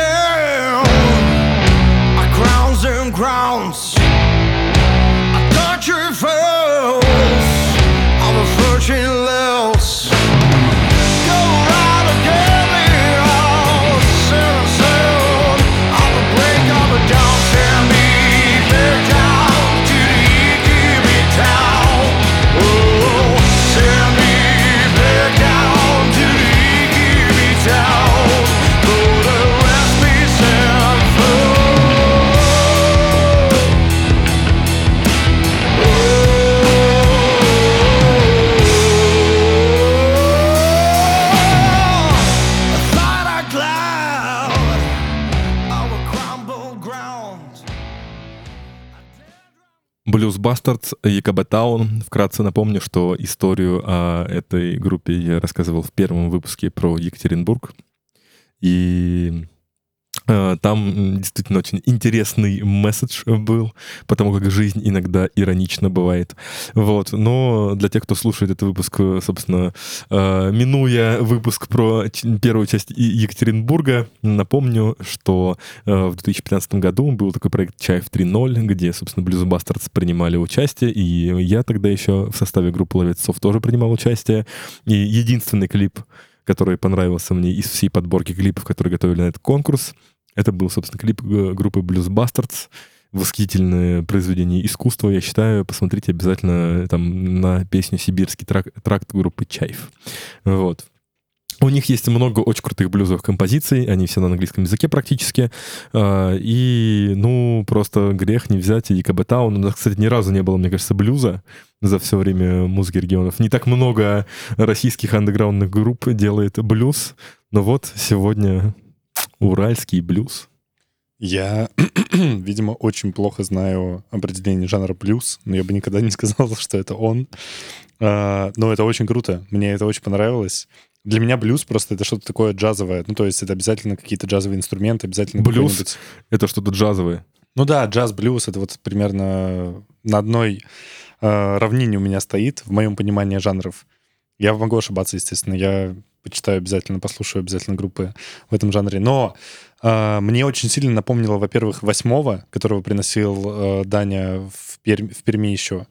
Bastards, ЕКБ Таун. Вкратце напомню, что историю о этой группе я рассказывал в первом выпуске про Екатеринбург. И там м, действительно очень интересный месседж был, потому как жизнь иногда иронично бывает. Вот. Но для тех, кто слушает этот выпуск, э, собственно, э, минуя выпуск про первую часть Екатеринбурга, напомню, что э, в 2015 году был такой проект «Чаев 3.0», где, собственно, Blues Bastards принимали участие, и я тогда еще в составе группы «Ловецов» тоже принимал участие. И единственный клип, который понравился мне из всей подборки клипов, которые готовили на этот конкурс, это был, собственно, клип э, группы Blues Bastards. Восхитительное произведение искусства, я считаю. Посмотрите обязательно там на песню «Сибирский трак- тракт» группы «Чайф». Вот. У них есть много очень крутых блюзовых композиций, они все на английском языке практически. А, И, ну, просто грех не взять и Таун. У нас, кстати, ни разу не было, мне кажется, блюза за все время музыки регионов. Не так много российских андеграундных групп делает блюз, но вот сегодня уральский блюз. Я, видимо, очень плохо знаю определение жанра блюз, но я бы никогда не сказал, что это он. А, Но это очень круто. Мне это очень понравилось. Для меня блюз просто это что-то такое джазовое. Ну, то есть это обязательно какие-то джазовые инструменты, обязательно Блюз? Это что-то джазовое. Ну да, джаз-блюз — это вот примерно на одной э, равнине у меня стоит в моем понимании жанров. Я могу ошибаться, естественно. Я почитаю обязательно, послушаю обязательно группы в этом жанре. Но э, мне очень сильно напомнило, во-первых, восьмого, которого приносил э, Даня в, Перми, в Перми еще.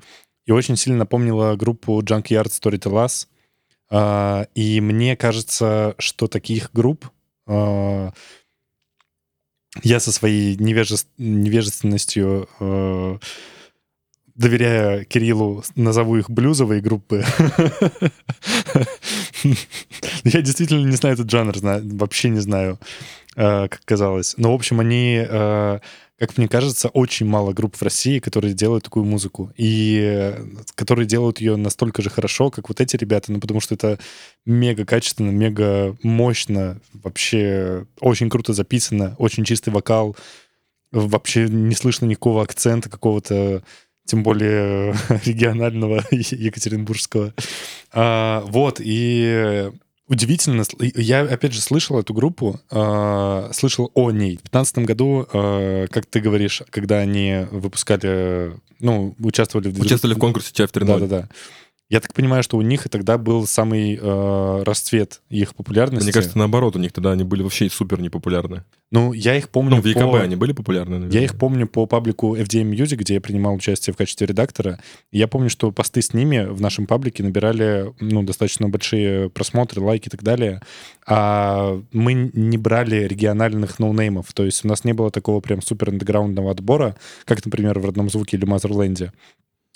И очень сильно напомнило группу Junkyard Storytellers. Э, и мне кажется, что таких групп э, я со своей невеже- невежественностью, э, доверяя Кириллу, назову их блюзовые группы. Я действительно не знаю этот жанр, вообще не знаю, э, как казалось. Но, в общем, они, э, как мне кажется, очень мало групп в России, которые делают такую музыку. И э, которые делают ее настолько же хорошо, как вот эти ребята. Ну, потому что это мега качественно, мега мощно, вообще очень круто записано, очень чистый вокал, вообще не слышно никакого акцента какого-то, тем более регионального екатеринбургского. А, вот, и удивительно, я опять же слышал эту группу, а, слышал о ней. В 2015 году, а, как ты говоришь, когда они выпускали, ну, участвовали в... Участвовали в конкурсе Чайф 3.0. Да-да-да. Я так понимаю, что у них и тогда был самый э, расцвет их популярности. Мне кажется, наоборот, у них тогда они были вообще супер непопулярны. ну, я их помню Ну, в ЕКБ по... они были популярны, наверное. Я их помню по паблику FDM Music, где я принимал участие в качестве редактора. И я помню, что посты с ними в нашем паблике набирали ну, достаточно большие просмотры, лайки и так далее. А мы не брали региональных ноунеймов. То есть у нас не было такого прям супер андеграундного отбора, как, например, в «Родном звуке» или «Мазерленде».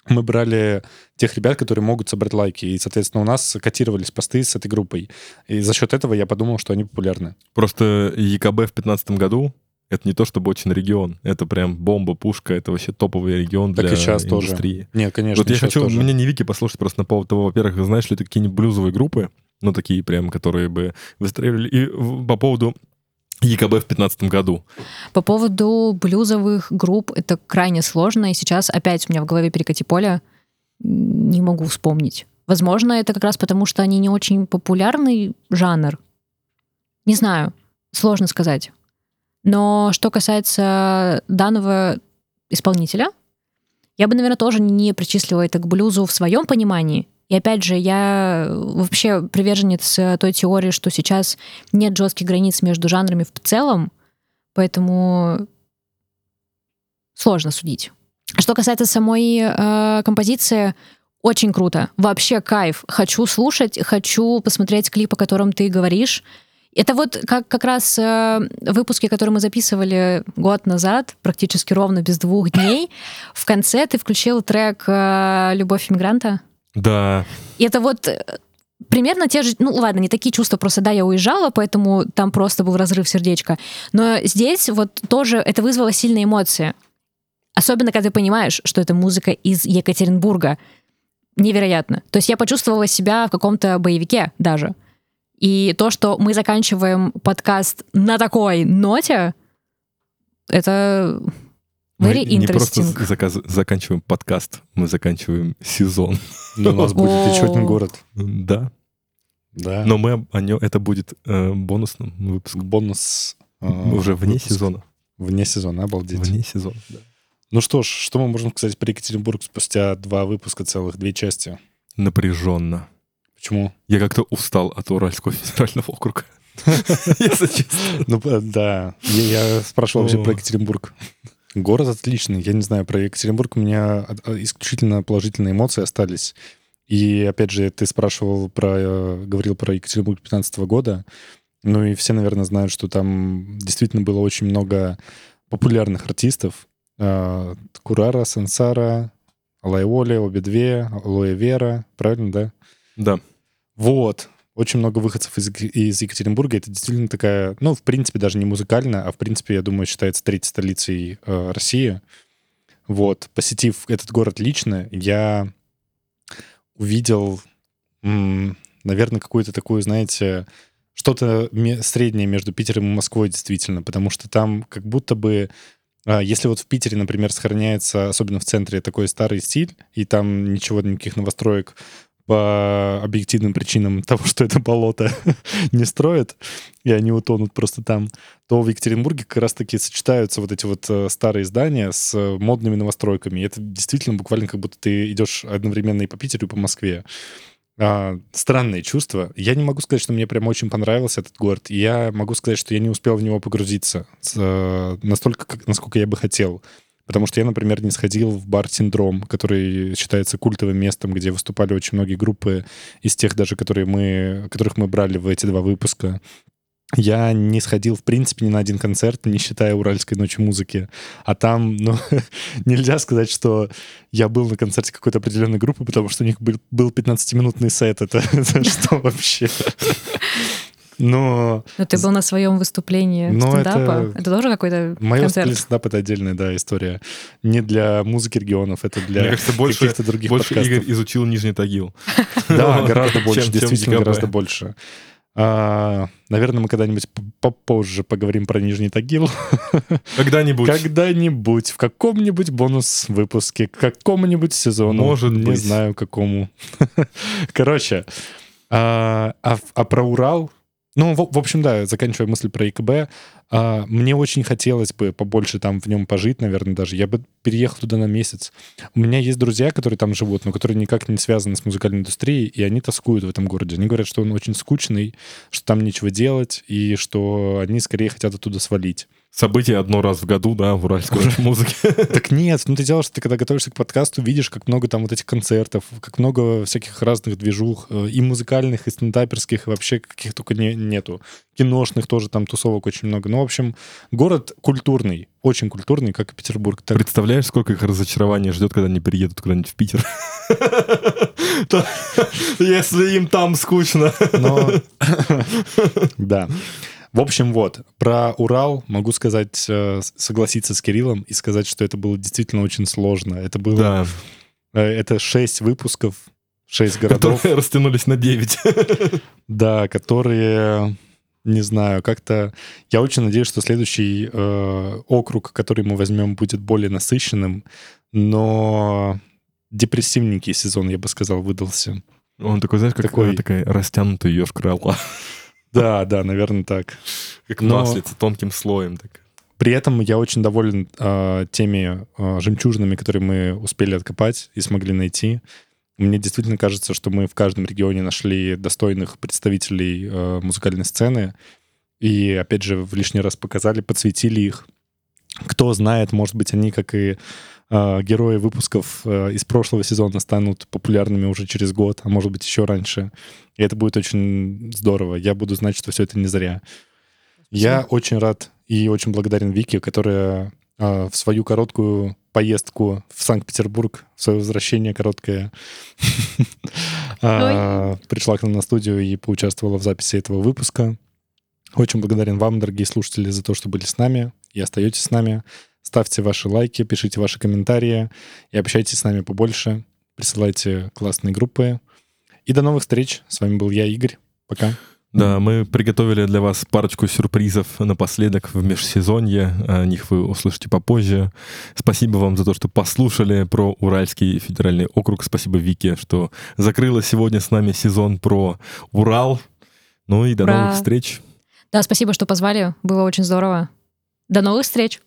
Мы брали тех ребят, которые могут собрать лайки. И, соответственно, у нас котировались посты с этой группой. И за счет этого я подумал, что они популярны. Просто ЕКБ в 2015 году это не то чтобы очень регион. Это прям бомба, пушка. Это вообще топовый регион Так для и сейчас тоже. индустрии. Нет, конечно, вот я хочу, тоже. мне не Вики послушать просто на поводу того, во-первых, знаешь ли ты какие-нибудь блюзовые группы, ну, такие прям, которые бы выстреливали. И по поводу ЕКБ в 2015 году. По поводу блюзовых групп это крайне сложно, и сейчас опять у меня в голове перекати поле, не могу вспомнить. Возможно, это как раз потому, что они не очень популярный жанр. Не знаю, сложно сказать. Но что касается данного исполнителя, я бы, наверное, тоже не причислила это к блюзу в своем понимании. И опять же, я вообще приверженец э, той теории, что сейчас нет жестких границ между жанрами в целом, поэтому сложно судить. Что касается самой э, композиции, очень круто. Вообще кайф. Хочу слушать, хочу посмотреть клип, о котором ты говоришь. Это вот как, как раз э, выпуски, которые мы записывали год назад, практически ровно без двух дней. В конце ты включил трек э, «Любовь иммигранта». Да, И это вот э, примерно те же, ну ладно, не такие чувства, просто да, я уезжала, поэтому там просто был разрыв сердечка. Но здесь вот тоже это вызвало сильные эмоции. Особенно, когда ты понимаешь, что это музыка из Екатеринбурга. Невероятно. То есть я почувствовала себя в каком-то боевике даже. И то, что мы заканчиваем подкаст на такой ноте, это Мы Very не просто заказ- заканчиваем подкаст, мы заканчиваем сезон. Ну, у нас будет еще один город. Да. Да. Но мы о нем, это будет э, бонусным выпуском. Бонус... э, Уже вне выпуск. сезона. Вне сезона, обалдеть. Вне сезона. да. Ну что ж, что мы можем сказать про Екатеринбург спустя два выпуска целых, две части? Напряженно. Почему? Я как-то устал от Уральского федерального округа. Если честно. Ну, э, да. Я, спрашивал вообще про Екатеринбург. Город отличный. Я не знаю, про Екатеринбург у меня а, исключительно положительные эмоции остались. И, опять же, ты спрашивал про... э, Говорил про Екатеринбург 15 года. Ну и все, наверное, знают, что там действительно было очень много популярных артистов. Э, Курара, Сансара, Алайоли, обе две, Алоэ Вера. Правильно, да? Да. Вот. Очень много выходцев из, из Екатеринбурга. Это действительно такая, ну, в принципе, даже не музыкально, а в принципе, я думаю, считается третьей столицей э, России. Вот. Посетив этот город лично, я увидел, м, наверное, какую-то такую, знаете, что-то среднее между Питером и Москвой действительно, потому что там как будто бы а, если вот в Питере, например, сохраняется, особенно в центре, такой старый стиль, и там ничего, никаких новостроек по объективным причинам того, что это болото не строят, и они утонут просто там, то в Екатеринбурге как раз-таки сочетаются вот эти вот э, старые здания с э, модными новостройками. И это действительно буквально как будто ты идешь одновременно и по Питеру, и по Москве. А, странные чувства. Я не могу сказать, что мне прям очень понравился этот город. Я могу сказать, что я не успел в него погрузиться с, э, настолько, как- насколько я бы хотел. Потому что я, например, не сходил в бар «Синдром», который считается культовым местом, где выступали очень многие группы из тех даже, которые мы, которых мы брали в эти два выпуска. Я не сходил, в принципе, ни на один концерт, не считая «Уральской ночи музыки». А там, ну, нельзя сказать, что я был на концерте какой-то определенной группы, потому что у них был, был 15-минутный сет. Это, это что вообще? Но Но ты был на своем выступлении Ну, стендапа. это- Это, тоже какой-то мое концерт? стендап — это отдельная, да, история. Не для музыки регионов, это для Мне кажется, больше, каких-то других больше подкастов. Игорь изучил Нижний Тагил. Да, гораздо больше, действительно гораздо больше. А, наверное, мы когда-нибудь попозже поговорим про Нижний Тагил. Когда-нибудь. Когда-нибудь, в каком-нибудь бонус-выпуске, к какому-нибудь сезону. Может Не быть. знаю, какому. Короче, а, а а про Урал... Ну, в, в общем, да, заканчивая мысль про ИКБ, а, мне очень хотелось бы побольше там в нем пожить, наверное, даже. Я бы переехал туда на месяц. У меня есть друзья, которые там живут, но которые никак не связаны с музыкальной индустрией, и они тоскуют в этом городе. Они говорят, что он очень скучный, что там нечего делать, и что они скорее хотят оттуда свалить. Событие одно раз в году, да, в уральской музыке. Так нет, ну ты делаешь, что ты когда готовишься к подкасту, видишь, как много там вот этих концертов, как много всяких разных движух, э, и музыкальных, и стендаперских, и вообще каких только не, нету. Киношных тоже там тусовок очень много. Ну, в общем, город культурный, очень культурный, как и Петербург. Так, Представляешь, сколько их разочарования ждет, когда они переедут куда-нибудь в Питер? Если им там скучно. но... Да. В общем, вот, про Урал могу сказать, э, согласиться с Кириллом и сказать, что это было действительно очень сложно. Это было... Да, э, Это шесть выпусков, шесть городов. которые растянулись на 9. Да, которые, не знаю, как-то... Я очень надеюсь, что следующий э, округ, который мы возьмем, будет более насыщенным, но депрессивненький сезон, я бы сказал, выдался. Он такой, знаешь, как Такой- такая растянутая ее крыла. Да, да, наверное, так. Как Но- маслица, тонким слоем. Так. При этом я очень доволен э, теми э, жемчужинами, которые мы успели откопать и смогли найти. Мне действительно кажется, что мы в каждом регионе нашли достойных представителей э, музыкальной сцены. И, опять же, в лишний раз показали, подсветили их. Кто знает, может быть, они, как и э, герои выпусков э, из прошлого сезона, станут популярными уже через год, а может быть, еще раньше. И это будет очень здорово. Я буду знать, что все это не зря. Я очень рад и очень благодарен Вике, которая а, в свою короткую поездку в Санкт-Петербург, в свое возвращение короткое, а, пришла к нам на студию и поучаствовала в записи этого выпуска. Очень благодарен вам, дорогие слушатели, за то, что были с нами и остаетесь с нами. Ставьте ваши лайки, пишите ваши комментарии и общайтесь с нами побольше. Присылайте классные группы. И до новых встреч. С вами был я, Игорь. Пока. Да, мы приготовили для вас парочку сюрпризов напоследок в межсезонье. О них вы услышите попозже. Спасибо вам за то, что послушали про Уральский федеральный округ. Спасибо Вике, что закрыла сегодня с нами сезон про Урал. Ну и до Ура! новых встреч. Да, спасибо, что позвали. Было очень здорово. До новых встреч.